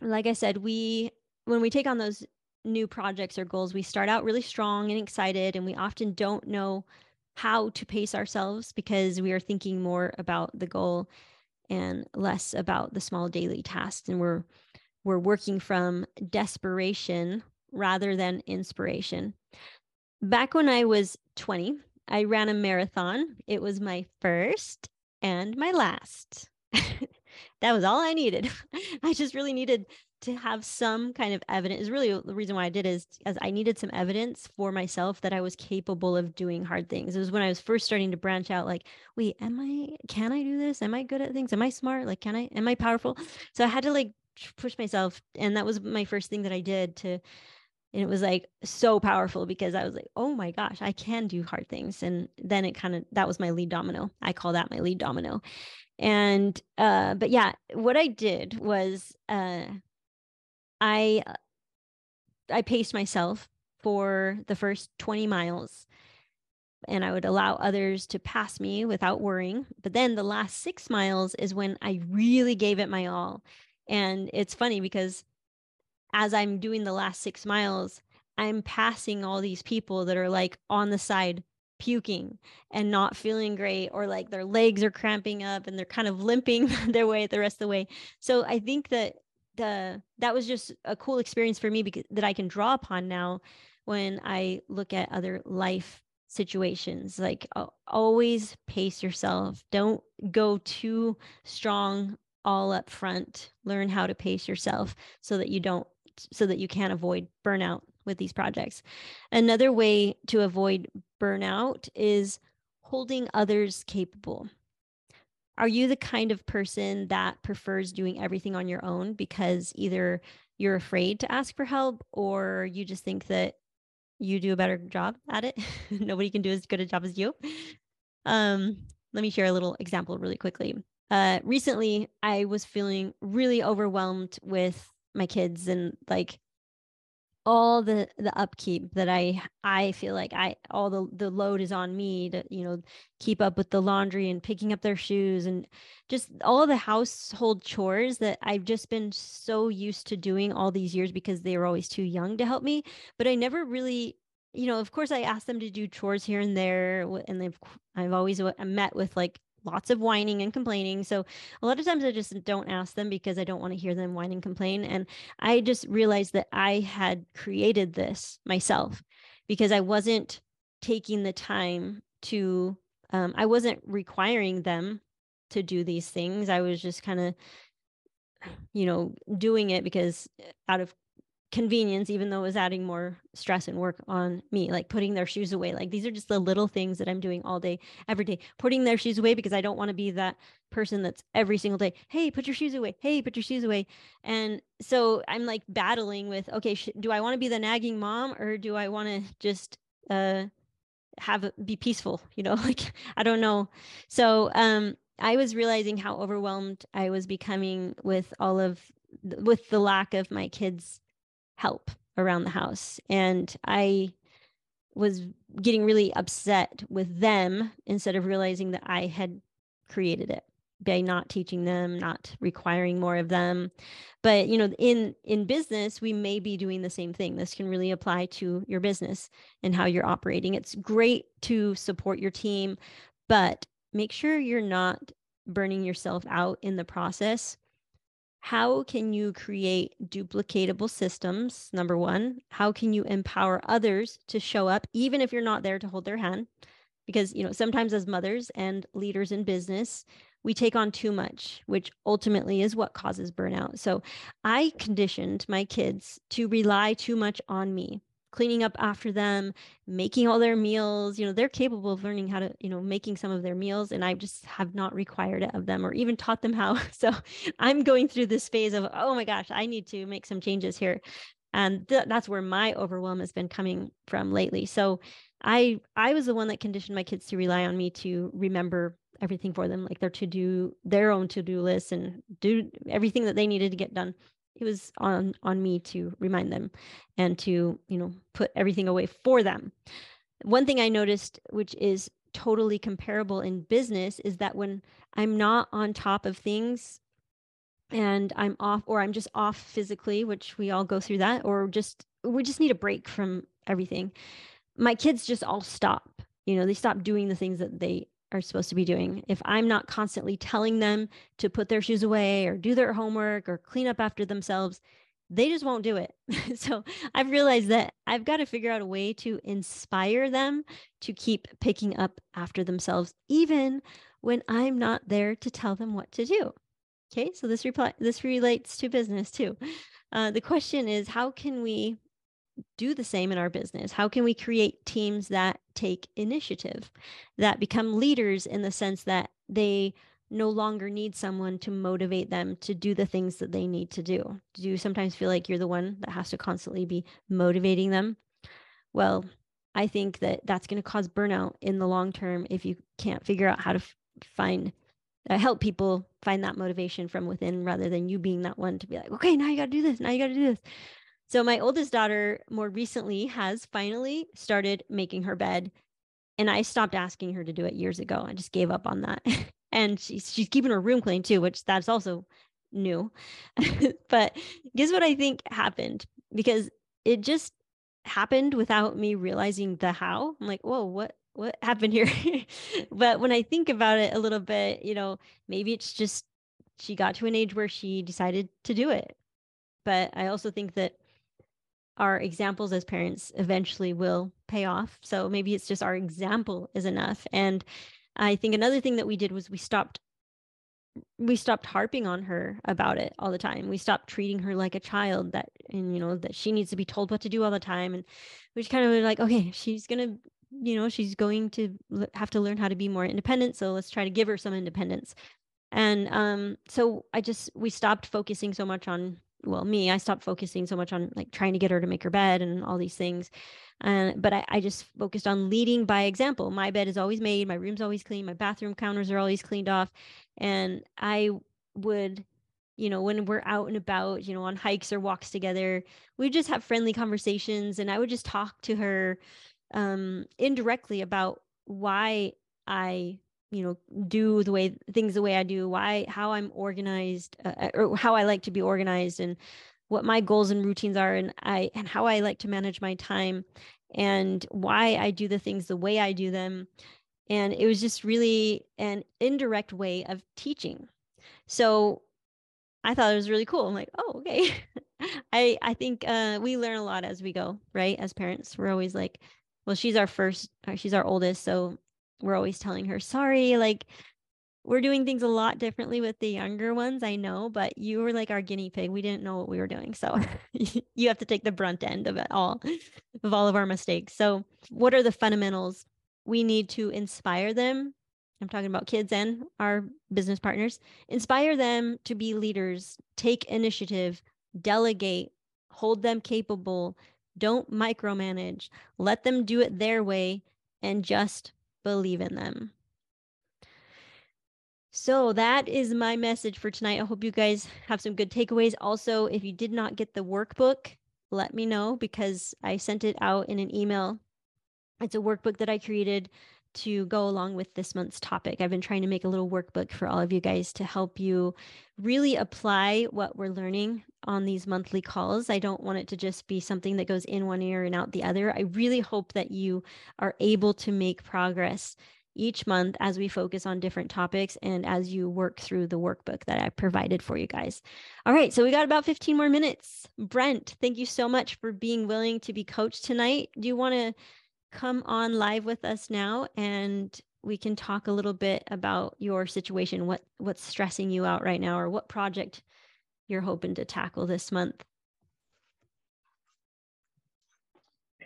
Speaker 1: Like I said, we when we take on those new projects or goals, we start out really strong and excited and we often don't know how to pace ourselves because we are thinking more about the goal and less about the small daily tasks and we're we're working from desperation rather than inspiration. Back when I was 20, I ran a marathon. It was my first and my last. that was all I needed. I just really needed to have some kind of evidence. Is really the reason why I did is as I needed some evidence for myself that I was capable of doing hard things. It was when I was first starting to branch out like, wait, am I can I do this? Am I good at things? Am I smart? Like can I am I powerful? So I had to like push myself. And that was my first thing that I did to, and it was like so powerful because I was like, oh my gosh, I can do hard things. And then it kind of, that was my lead domino. I call that my lead domino. And, uh, but yeah, what I did was, uh, I, I paced myself for the first 20 miles and I would allow others to pass me without worrying. But then the last six miles is when I really gave it my all. And it's funny because as I'm doing the last six miles, I'm passing all these people that are like on the side puking and not feeling great or like their legs are cramping up and they're kind of limping their way the rest of the way. So I think that the that was just a cool experience for me because that I can draw upon now when I look at other life situations. Like always pace yourself. Don't go too strong all up front. Learn how to pace yourself so that you don't so that you can avoid burnout with these projects. Another way to avoid burnout is holding others capable. Are you the kind of person that prefers doing everything on your own because either you're afraid to ask for help or you just think that you do a better job at it. Nobody can do as good a job as you. Um, let me share a little example really quickly. Uh, recently, I was feeling really overwhelmed with my kids and like all the the upkeep that i i feel like i all the the load is on me to you know keep up with the laundry and picking up their shoes and just all the household chores that i've just been so used to doing all these years because they were always too young to help me. But i never really you know of course i asked them to do chores here and there and they've i've always uh, met with like lots of whining and complaining. So a lot of times I just don't ask them because I don't want to hear them whine and complain. And I just realized that I had created this myself because I wasn't taking the time to, um, I wasn't requiring them to do these things. I was just kind of, you know, doing it because out of convenience, even though it was adding more stress and work on me, like putting their shoes away. Like these are just the little things that I'm doing all day, every day, putting their shoes away because I don't want to be that person that's every single day, hey, put your shoes away. Hey, put your shoes away. And so I'm like battling with, okay, sh- do I want to be the nagging mom or do I want to just, uh, have be peaceful you know like i don't know so um i was realizing how overwhelmed i was becoming with all of with the lack of my kids help around the house. And I was getting really upset with them instead of realizing that I had created it by not teaching them not requiring more of them but you know in in business we may be doing the same thing this can really apply to your business and how you're operating it's great to support your team but make sure you're not burning yourself out in the process how can you create duplicatable systems? Number one, how can you empower others to show up, even if you're not there to hold their hand? Because, you know, sometimes as mothers and leaders in business, we take on too much, which ultimately is what causes burnout. So I conditioned my kids to rely too much on me cleaning up after them, making all their meals. You know, they're capable of learning how to, you know, making some of their meals. And I just have not required it of them or even taught them how. So I'm going through this phase of, oh my gosh, I need to make some changes here. And th- that's where my overwhelm has been coming from lately. So I I was the one that conditioned my kids to rely on me to remember everything for them, like their to do their own to do list and do everything that they needed to get done it was on on me to remind them and to you know put everything away for them. One thing i noticed which is totally comparable in business is that when i'm not on top of things and i'm off or i'm just off physically which we all go through that or just we just need a break from everything my kids just all stop. You know they stop doing the things that they are supposed to be doing. If I'm not constantly telling them to put their shoes away or do their homework or clean up after themselves, they just won't do it. so I've realized that I've got to figure out a way to inspire them to keep picking up after themselves, even when I'm not there to tell them what to do. Okay, so this reply this relates to business too. Uh, the question is, how can we do the same in our business? How can we create teams that take initiative, that become leaders in the sense that they no longer need someone to motivate them to do the things that they need to do. Do you sometimes feel like you're the one that has to constantly be motivating them? Well, I think that that's going to cause burnout in the long term if you can't figure out how to find uh, help people find that motivation from within rather than you being that one to be like, okay, now you got to do this. Now you got to do this. So my oldest daughter more recently has finally started making her bed and I stopped asking her to do it years ago. I just gave up on that. and she's she's keeping her room clean too, which that's also new. but guess what I think happened? Because it just happened without me realizing the how. I'm like, whoa, what what happened here? but when I think about it a little bit, you know, maybe it's just she got to an age where she decided to do it. But I also think that our examples as parents eventually will pay off. So maybe it's just our example is enough. And I think another thing that we did was we stopped we stopped harping on her about it all the time. We stopped treating her like a child that and you know that she needs to be told what to do all the time and we just kind of were like okay, she's going to you know, she's going to have to learn how to be more independent, so let's try to give her some independence. And um so I just we stopped focusing so much on well me i stopped focusing so much on like trying to get her to make her bed and all these things and but I, I just focused on leading by example. My bed is always made my room's always clean my bathroom counters are always cleaned off and i would you know when we're out and about you know on hikes or walks together we just have friendly conversations and i would just talk to her um indirectly about why i you know do the way things the way i do why how i'm organized uh, uh, or how i like to be organized and what my goals and routines are and i and how i like to manage my time and why i do the things the way i do them. And it was just really an indirect way of teaching. So i thought it was really cool. I'm like oh okay. I i think uh, we learn a lot as we go right? As parents we're always like well she's our first uh, she's our oldest so we're always telling her, sorry, like we're doing things a lot differently with the younger ones, I know, but you were like our guinea pig. We didn't know what we were doing. So you have to take the brunt end of it all, of all of our mistakes. So, what are the fundamentals? We need to inspire them. I'm talking about kids and our business partners. Inspire them to be leaders, take initiative, delegate, hold them capable, don't micromanage, let them do it their way, and just believe in them. So that is my message for tonight. I hope you guys have some good takeaways. Also, if you did not get the workbook, let me know because I sent it out in an email. It's a workbook that I created to go along with this month's topic. I've been trying to make a little workbook for all of you guys to help you really apply what we're learning on these monthly calls. I don't want it to just be something that goes in one ear and out the other. I really hope that you are able to make progress each month as we focus on different topics and as you work through the workbook that I provided for you guys. All right, so we got about 15 more minutes. Brent, thank you so much for being willing to be coached tonight. Do you want to come on live with us now and we can talk a little bit about your situation. What what's stressing you out right now or what project you're hoping to tackle this month?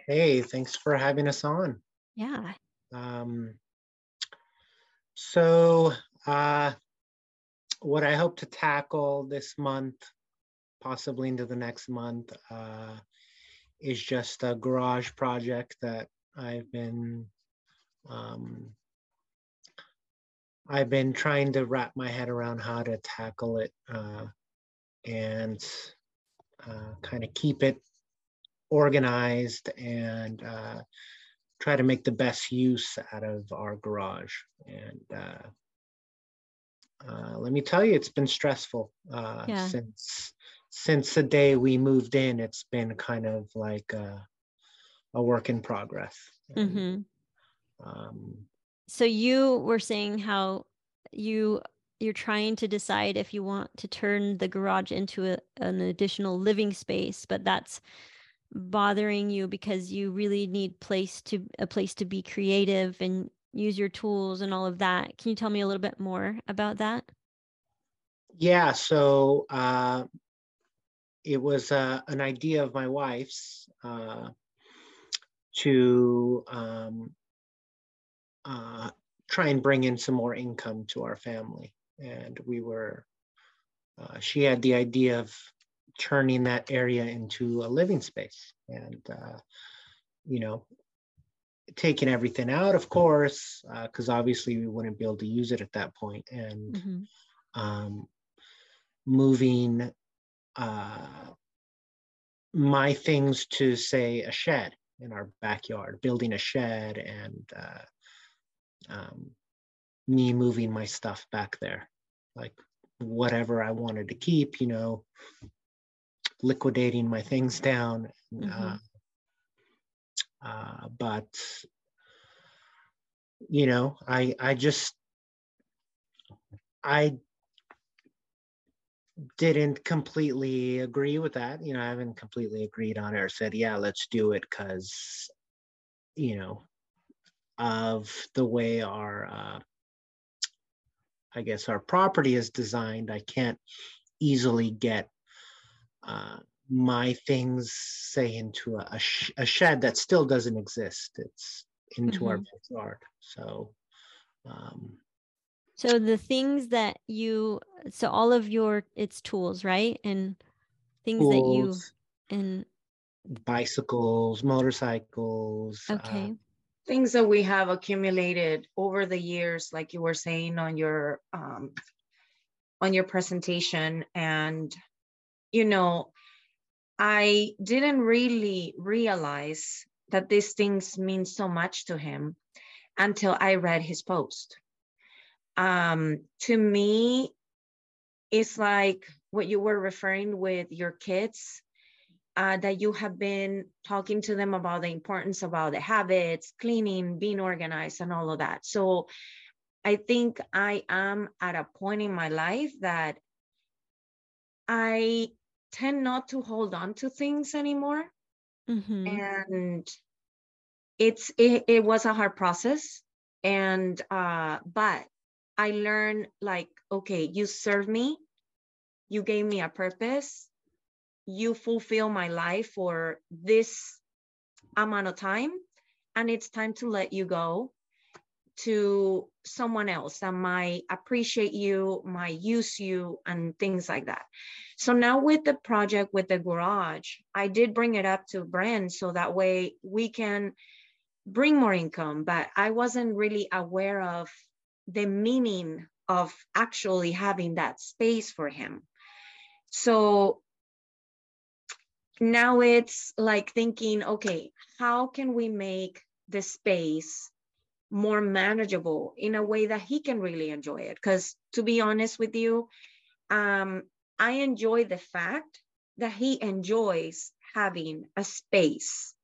Speaker 2: Hey thanks for having us on.
Speaker 1: Yeah.
Speaker 2: Um so uh what i hope to tackle this month possibly into the next month uh is just a garage project that I've been um, I've been trying to wrap my head around how to tackle it uh, and uh, kind of keep it organized and uh, try to make the best use out of our garage. And uh, uh, let me tell you, it's been stressful uh, yeah. since since the day we moved in. It's been kind of like a work in progress.
Speaker 1: Mm-hmm. Um, so you were saying how you you're trying to decide if you want to turn the garage into a, an additional living space, but that's bothering you because you really need place to a place to be creative and use your tools and all of that. Can you tell me a little bit more about that?
Speaker 2: Yeah, so uh, it was uh, an idea of my wife's. Uh, to um, uh, try and bring in some more income to our family. and we were. Uh, she had the idea of turning that area into a living space, and uh, you know, taking everything out, of course, because uh, obviously we wouldn't be able to use it at that point, and mm-hmm. um, moving uh, my things to say a shed in our backyard, building a shed, and uh, um, me moving my stuff back there, like whatever I wanted to keep, you know, liquidating my things down. Mm-hmm. Uh, uh, but you know, I I just I didn't completely agree with that. You know, I haven't completely agreed on it or said, yeah, let's do it because, you know, of the way our, uh, I guess, our property is designed. I can't easily get uh, my things, say, into a, a, sh- a, shed that still doesn't exist. It's into mm-hmm. our backyard. So, um,
Speaker 1: so the things that you, so all of your, it's tools, right? And things tools, that you, and
Speaker 2: bicycles, motorcycles.
Speaker 1: Uh, okay. Uh,
Speaker 3: things that we have accumulated over the years, like you were saying on your, um, on your presentation. And, you know, I didn't really realize that these things mean so much to him until I read his post um, to me, it's like what you were referring with your kids, uh, that you have been talking to them about the importance about the habits, cleaning, being organized, and all of that. So I think I am at a point in my life that I tend not to hold on to things anymore. Mm-hmm. And it's it, it was a hard process and uh but I learned like, okay, you serve me, you gave me a purpose, you fulfill my life for this amount of time, and it's time to let you go to someone else that might appreciate you, might use you, and things like that. So now with the project with the garage, I did bring it up to Brand so that way we can bring more income, but I wasn't really aware of the meaning of actually having that space for him. So now it's like thinking, okay, how can we make the space more manageable in a way that he can really enjoy it? Because to be honest with you, um, I enjoy the fact that he enjoys having a space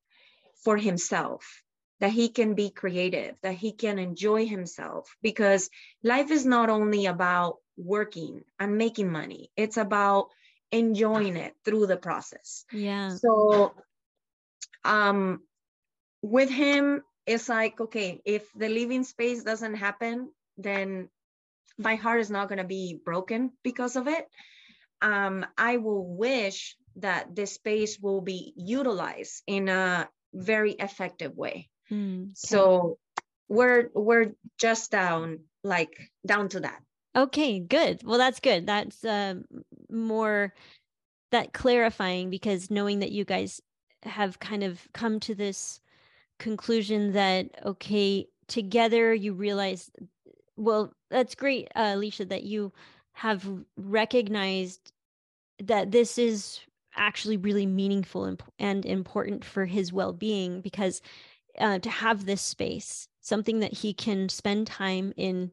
Speaker 3: for himself that he can be creative, that he can enjoy himself because life is not only about working and making money, it's about enjoying it through the process.
Speaker 1: Yeah.
Speaker 3: So um with him it's like okay, if the living space doesn't happen, then my heart is not going to be broken because of it. Um I will wish that this space will be utilized in a very effective way Mm, okay. So we're we're just down like down to that.
Speaker 1: Okay, good. Well, that's good. That's uh, more that clarifying because knowing that you guys have kind of come to this conclusion that okay, together you realize well, that's great, uh, Alicia, that you have recognized that this is actually really meaningful and important for his well-being because uh, to have this space, something that he can spend time in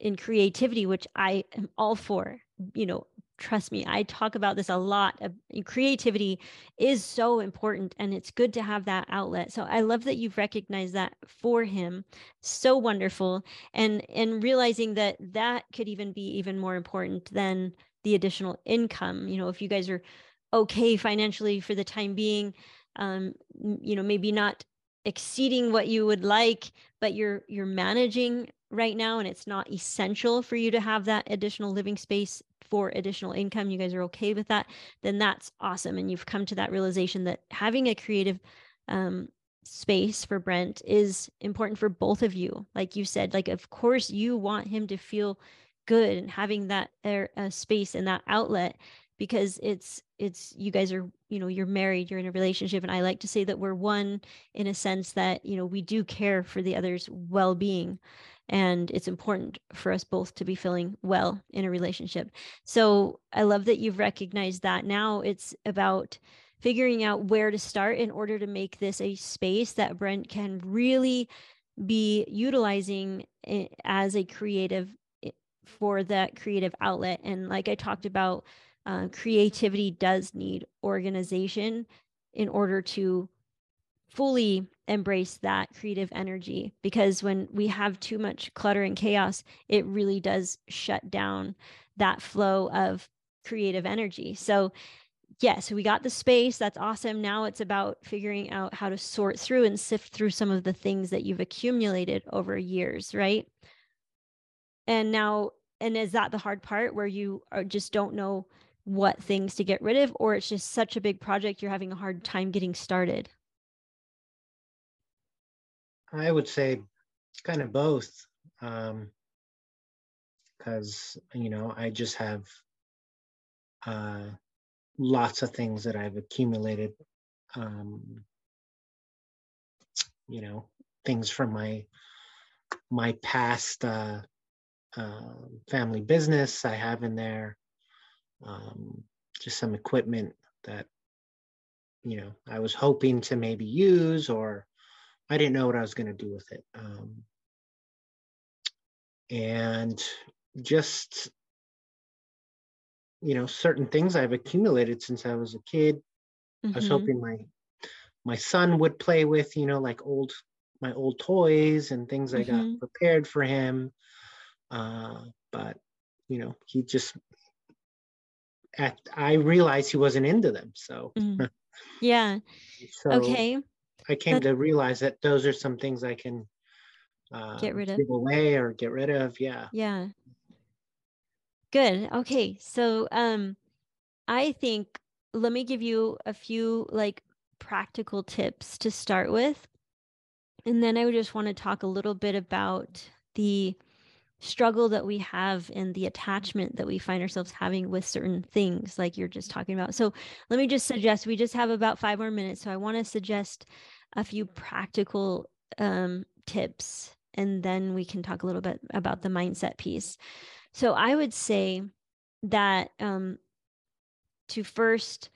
Speaker 1: in creativity, which I am all for. You know, trust me, I talk about this a lot. Creativity is so important, and it's good to have that outlet. So I love that you've recognized that for him. So wonderful, and and realizing that that could even be even more important than the additional income. You know, if you guys are okay financially for the time being, um, you know, maybe not exceeding what you would like but you're you're managing right now and it's not essential for you to have that additional living space for additional income you guys are okay with that then that's awesome. And you've come to that realization that having a creative um, space for Brent is important for both of you like you said like of course you want him to feel good and having that uh, space and that outlet because it's it's you guys are you know you're married you're in a relationship and i like to say that we're one in a sense that you know we do care for the other's well-being and it's important for us both to be feeling well in a relationship. So i love that you've recognized that. Now it's about figuring out where to start in order to make this a space that brent can really be utilizing eh, as a creative eh, for that creative outlet. And like i talked about uh, creativity does need organization in order to fully embrace that creative energy because when we have too much clutter and chaos it really does shut down that flow of creative energy. So yes we got the space that's awesome. Now it's about figuring out how to sort through and sift through some of the things that you've accumulated over years right? And now and is that the hard part where you are, just don't know what things to get rid of or it's just such a big project you're having a hard time getting started?
Speaker 2: I would say kind of both um because you know i just have uh lots of things that i've accumulated um you know things from my my past uh, uh family business i have in there um, just some equipment that you know I was hoping to maybe use or I didn't know what I was going to do with it. Um, and just you know certain things I've accumulated since I was a kid. Mm-hmm. I was mm-hmm. hoping my my son would play with, you know, like old my old toys and things mm-hmm. I got mm-hmm. prepared for him. Uh, but you know, he just at, I realized he wasn't into them. So
Speaker 1: mm. yeah. so okay.
Speaker 2: I came to realize that those are some things I can uh,
Speaker 1: get rid of,
Speaker 2: give away or get rid of. Yeah.
Speaker 1: Yeah. Good. Okay. So um, I think let me give you a few like practical tips to start with. And then I would just want to talk a little bit about the struggle that we have and the attachment that we find ourselves having with certain things like you're just talking about. So let me just suggest we just have about five more minutes so i want to suggest a few practical um, tips and then we can talk a little bit about the mindset piece. So i would say that um, to first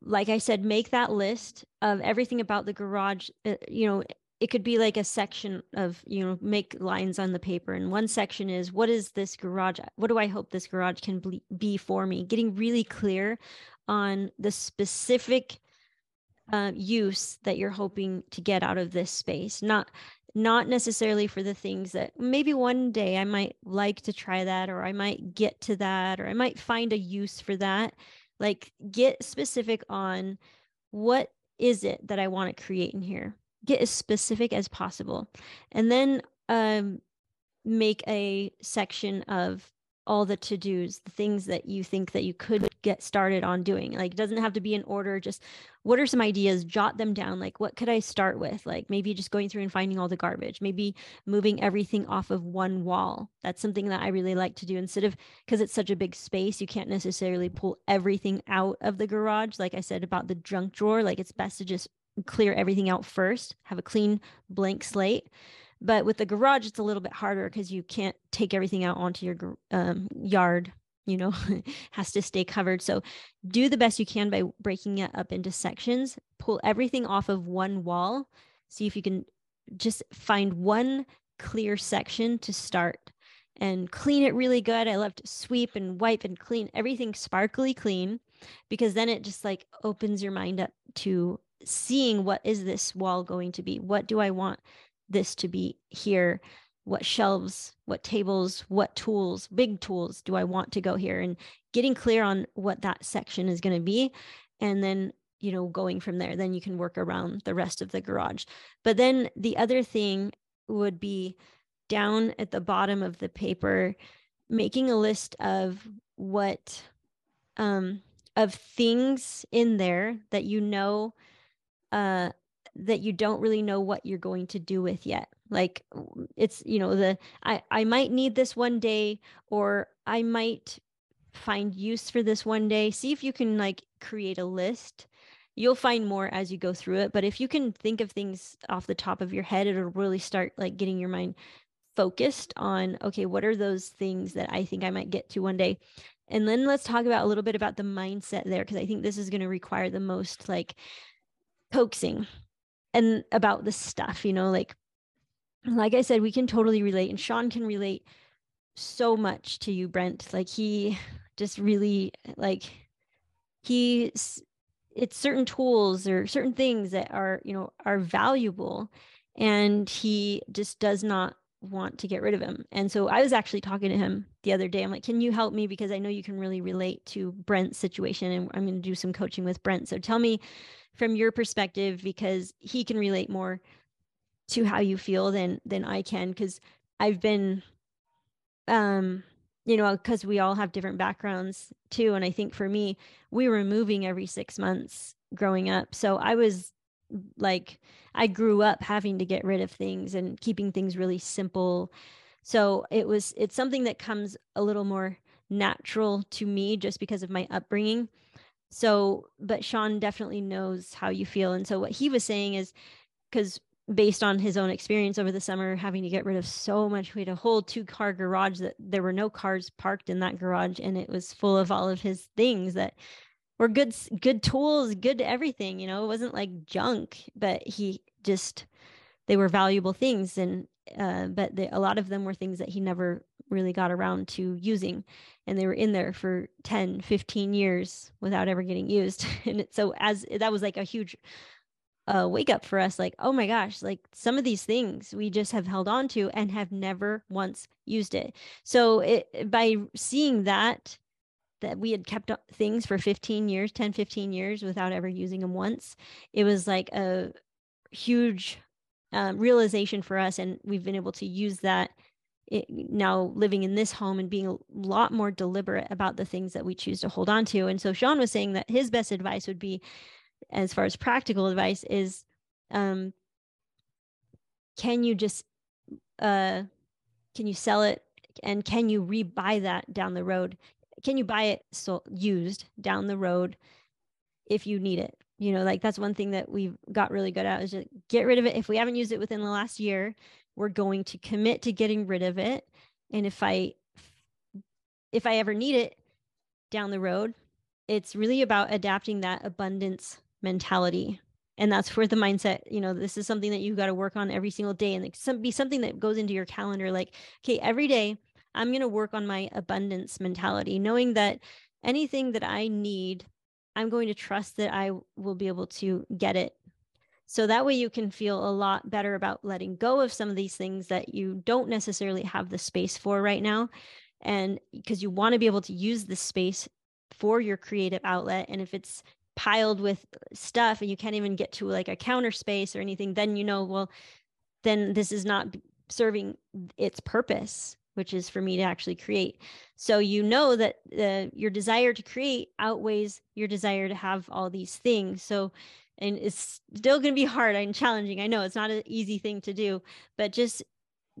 Speaker 1: like i said make that list of everything about the garage uh, you know it could be like a section of you know make lines on the paper and one section is what is this garage what do i hope this garage can be for me? Getting really clear on the specific uh, use that you're hoping to get out of this space. Not not necessarily for the things that maybe one day i might like to try that or i might get to that or i might find a use for that. Like get specific on what is it that i want to create in here get as specific as possible. And then um, make a section of all the to-dos the things that you think that you could get started on doing. Like it doesn't have to be in order just what are some ideas? Jot them down. Like what could i start with? Like maybe just going through and finding all the garbage maybe moving everything off of one wall. That's something that i really like to do. Instead of because it's such a big space you can't necessarily pull everything out of the garage like i said about the junk drawer. Like it's best to just clear everything out first, have a clean blank slate. But with the garage, it's a little bit harder because you can't take everything out onto your um, yard. You know, has to stay covered. So do the best you can by breaking it up into sections. Pull everything off of one wall. See if you can just find one clear section to start and clean it really good. I love to sweep and wipe and clean everything sparkly clean because then it just like opens your mind up to seeing what is this wall going to be? What do I want this to be here? What shelves, what tables, what tools, big tools do I want to go here? And getting clear on what that section is going to be. And then, you know, going from there, then you can work around the rest of the garage. But then the other thing would be down at the bottom of the paper, making a list of what, um, of things in there that you know uh, that you don't really know what you're going to do with yet. Like it's you know the i i might need this one day or i might find use for this one day. See if you can like create a list. You'll find more as you go through it but if you can think of things off the top of your head it'll really start like getting your mind focused on okay what are those things that i think i might get to one day? And then let's talk about a little bit about the mindset there because i think this is going to require the most like coaxing and about the stuff you know like like i said we can totally relate and sean can relate so much to you brent. Like he just really like he it's certain tools or certain things that are you know are valuable and he just does not want to get rid of him. And so i was actually talking to him the other day. I'm like can you help me? Because i know you can really relate to brent's situation and i'm going to do some coaching with brent. So tell me from your perspective because he can relate more to how you feel than than i can because i've been um you know, because we all have different backgrounds too. And I think for me, we were moving every six months growing up. So I was like, I grew up having to get rid of things and keeping things really simple. So it was, it's something that comes a little more natural to me just because of my upbringing. So, but Sean definitely knows how you feel. And so what he was saying is, because based on his own experience over the summer having to get rid of so much we had a whole two car garage that there were no cars parked in that garage and it was full of all of his things that were good good tools good everything you know it wasn't like junk but he just they were valuable things and uh, but a lot of them were things that he never really got around to using and they were in there for 10 15 years without ever getting used. And so as that was like a huge a wake up for us like oh my gosh like some of these things we just have held on to and have never once used it. So it by seeing that that we had kept things for 15 years 10 15 years without ever using them once it was like a huge uh, realization for us and we've been able to use that it, now living in this home and being a lot more deliberate about the things that we choose to hold on to. And so sean was saying that his best advice would be as far as practical advice is um, can you just uh, can you sell it and can you rebuy that down the road? Can you buy it so used down the road if you need it? You know like that's one thing that we've got really good at is just get rid of it. If we haven't used it within the last year we're going to commit to getting rid of it. And if i if i ever need it down the road it's really about adapting that abundance mentality. And that's where the mindset you know this is something that you've got to work on every single day and some, be something that goes into your calendar like okay every day i'm going to work on my abundance mentality knowing that anything that i need i'm going to trust that i will be able to get it so that way you can feel a lot better about letting go of some of these things that you don't necessarily have the space for right now. And because you want to be able to use the space for your creative outlet and if it's piled with stuff and you can't even get to like a counter space or anything then you know well then this is not serving its purpose which is for me to actually create. So you know that uh, your desire to create outweighs your desire to have all these things. So and it's still going to be hard and challenging. I know it's not an easy thing to do but just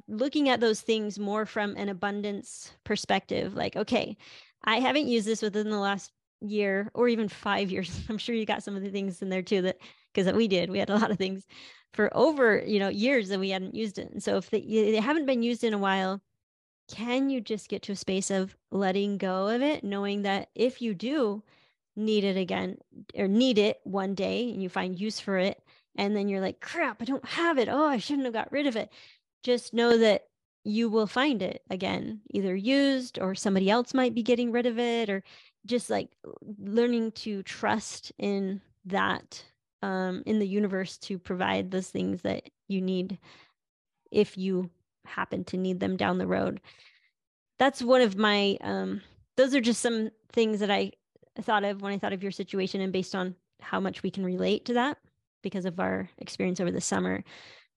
Speaker 1: looking at those things more from an abundance perspective like okay i haven't used this within the last year or even five years. I'm sure you got some of the things in there too that because we did we had a lot of things for over you know years that we hadn't used it. And so if they, they haven't been used in a while can you just get to a space of letting go of it knowing that if you do need it again or need it one day and you find use for it and then you're like crap i don't have it. Oh i shouldn't have got rid of it. Just know that you will find it again either used or somebody else might be getting rid of it or just like learning to trust in that um, in the universe to provide those things that you need if you happen to need them down the road. That's one of my um, those are just some things that i thought of when i thought of your situation and based on how much we can relate to that because of our experience over the summer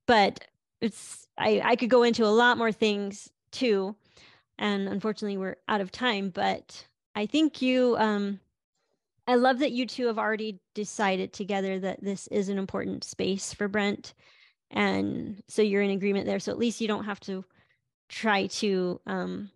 Speaker 1: but it's i i could go into a lot more things too and unfortunately we're out of time but I think you um I love that you two have already decided together that this is an important space for Brent. And so you're in agreement there. So at least you don't have to try to um,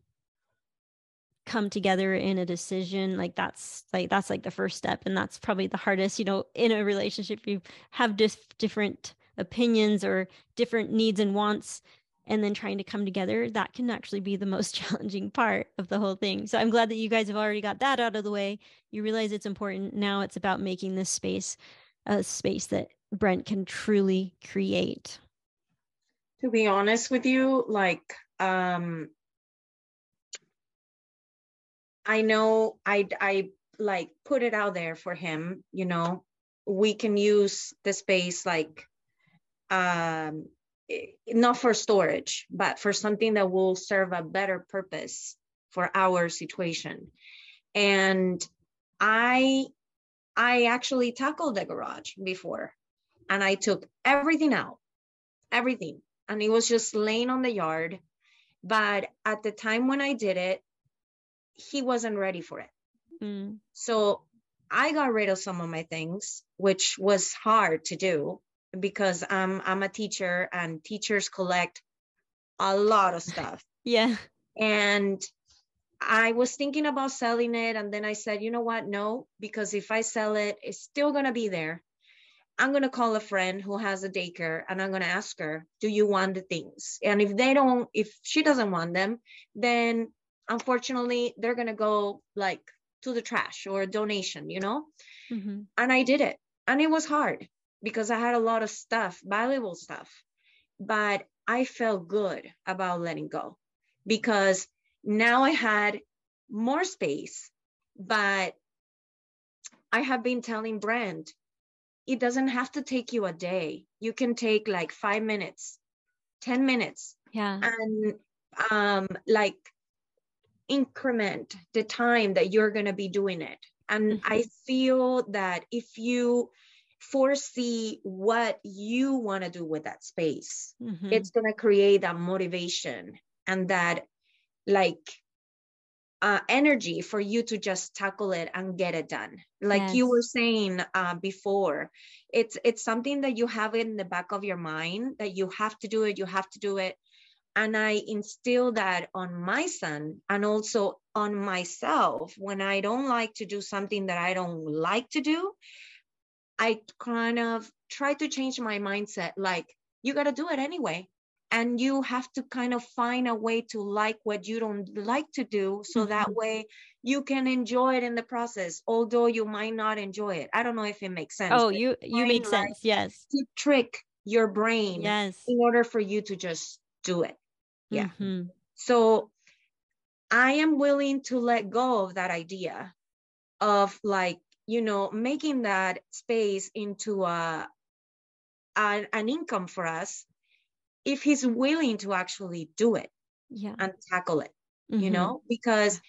Speaker 1: come together in a decision like that's like that's like the first step and that's probably the hardest you know in a relationship you have just different opinions or different needs and wants and then trying to come together that can actually be the most challenging part of the whole thing. So i'm glad that you guys have already got that out of the way. You realize it's important. Now it's about making this space a space that brent can truly create.
Speaker 3: To be honest with you like um I know I I like put it out there for him, you know, we can use the space like um not for storage, but for something that will serve a better purpose for our situation. And I I actually tackled the garage before and I took everything out, everything. And it was just laying on the yard. But at the time when I did it, he wasn't ready for it. Mm. So I got rid of some of my things, which was hard to do because I'm I'm a teacher and teachers collect a lot of stuff.
Speaker 1: yeah.
Speaker 3: And I was thinking about selling it and then I said, you know what? No, because if I sell it, it's still going to be there. I'm going to call a friend who has a daycare and I'm going to ask her, do you want the things? And if they don't, if she doesn't want them, then unfortunately they're going to go like to the trash or a donation you know? Mm-hmm. and i did it. And it was hard because i had a lot of stuff valuable stuff. But i felt good about letting go because now i had more space but i have been telling Brent it doesn't have to take you a day. You can take like five minutes 10 minutes.
Speaker 1: Yeah.
Speaker 3: And um like increment the time that you're going to be doing it. And mm-hmm. I feel that if you foresee what you want to do with that space, mm-hmm. it's going to create that motivation and that like uh, energy for you to just tackle it and get it done. Like yes. you were saying uh, before, it's it's something that you have in the back of your mind that you have to do it. You have to do it and I instill that on my son and also on myself when I don't like to do something that I don't like to do. I kind of try to change my mindset like, you got to do it anyway. And you have to kind of find a way to like what you don't like to do so mm-hmm. that way you can enjoy it in the process, although you might not enjoy it. I don't know if it makes sense.
Speaker 1: Oh, you you make sense. Yes.
Speaker 3: To trick your brain
Speaker 1: yes.
Speaker 3: in order for you to just do it. Yeah. Mm-hmm. So I am willing to let go of that idea of like, you know, making that space into a, a an income for us if he's willing to actually do it
Speaker 1: yeah.
Speaker 3: and tackle it, mm-hmm. you know, because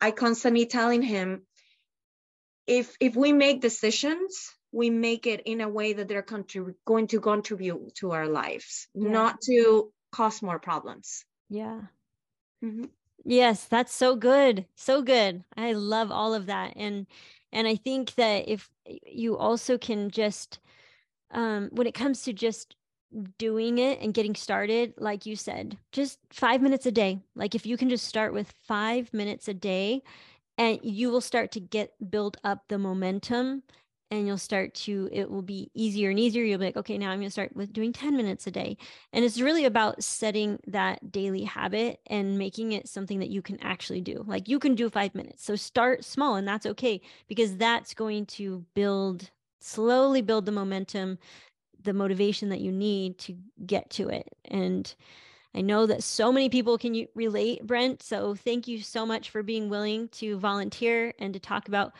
Speaker 3: I constantly telling him if if we make decisions we make it in a way that they're contrib- going to contribute to our lives, yeah. not to cause more problems.
Speaker 1: Yeah. Mm-hmm. Yes, that's so good. So good. I love all of that. And and I think that if you also can just um when it comes to just doing it and getting started, like you said, just five minutes a day. Like if you can just start with five minutes a day and you will start to get build up the momentum and you'll start to it will be easier and easier. You'll be like okay now i'm going to start with doing 10 minutes a day. And it's really about setting that daily habit and making it something that you can actually do. Like you can do 5 minutes so start small and that's okay because that's going to build slowly build the momentum the motivation that you need to get to it. And I know that so many people can relate, Brent. So thank you so much for being willing to volunteer and to talk about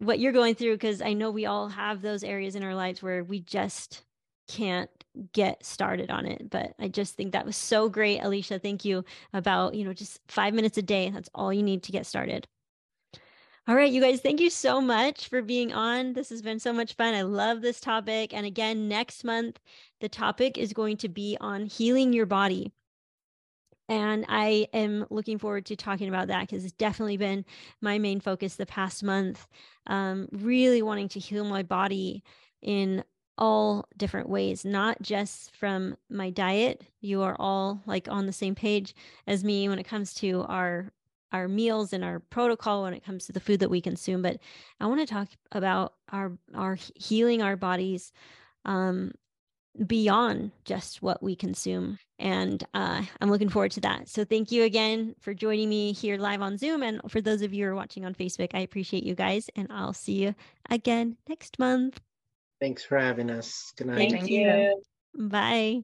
Speaker 1: what you're going through because I know we all have those areas in our lives where we just can't get started on it. But I just think that was so great, Alicia. Thank you about, you know, just five minutes a day. That's all you need to get started. All right, you guys, thank you so much for being on. This has been so much fun. I love this topic. And again, next month, the topic is going to be on healing your body. And I am looking forward to talking about that because it's definitely been my main focus the past month. Um, really wanting to heal my body in all different ways, not just from my diet. You are all like on the same page as me when it comes to our our meals and our protocol when it comes to the food that we consume but i want to talk about our our healing our bodies um beyond just what we consume. And uh, I'm looking forward to that. So thank you again for joining me here live on Zoom. And for those of you who are watching on Facebook, I appreciate you guys. And I'll see you again next month.
Speaker 2: Thanks for having us. Good night.
Speaker 3: Thank you.
Speaker 1: Bye.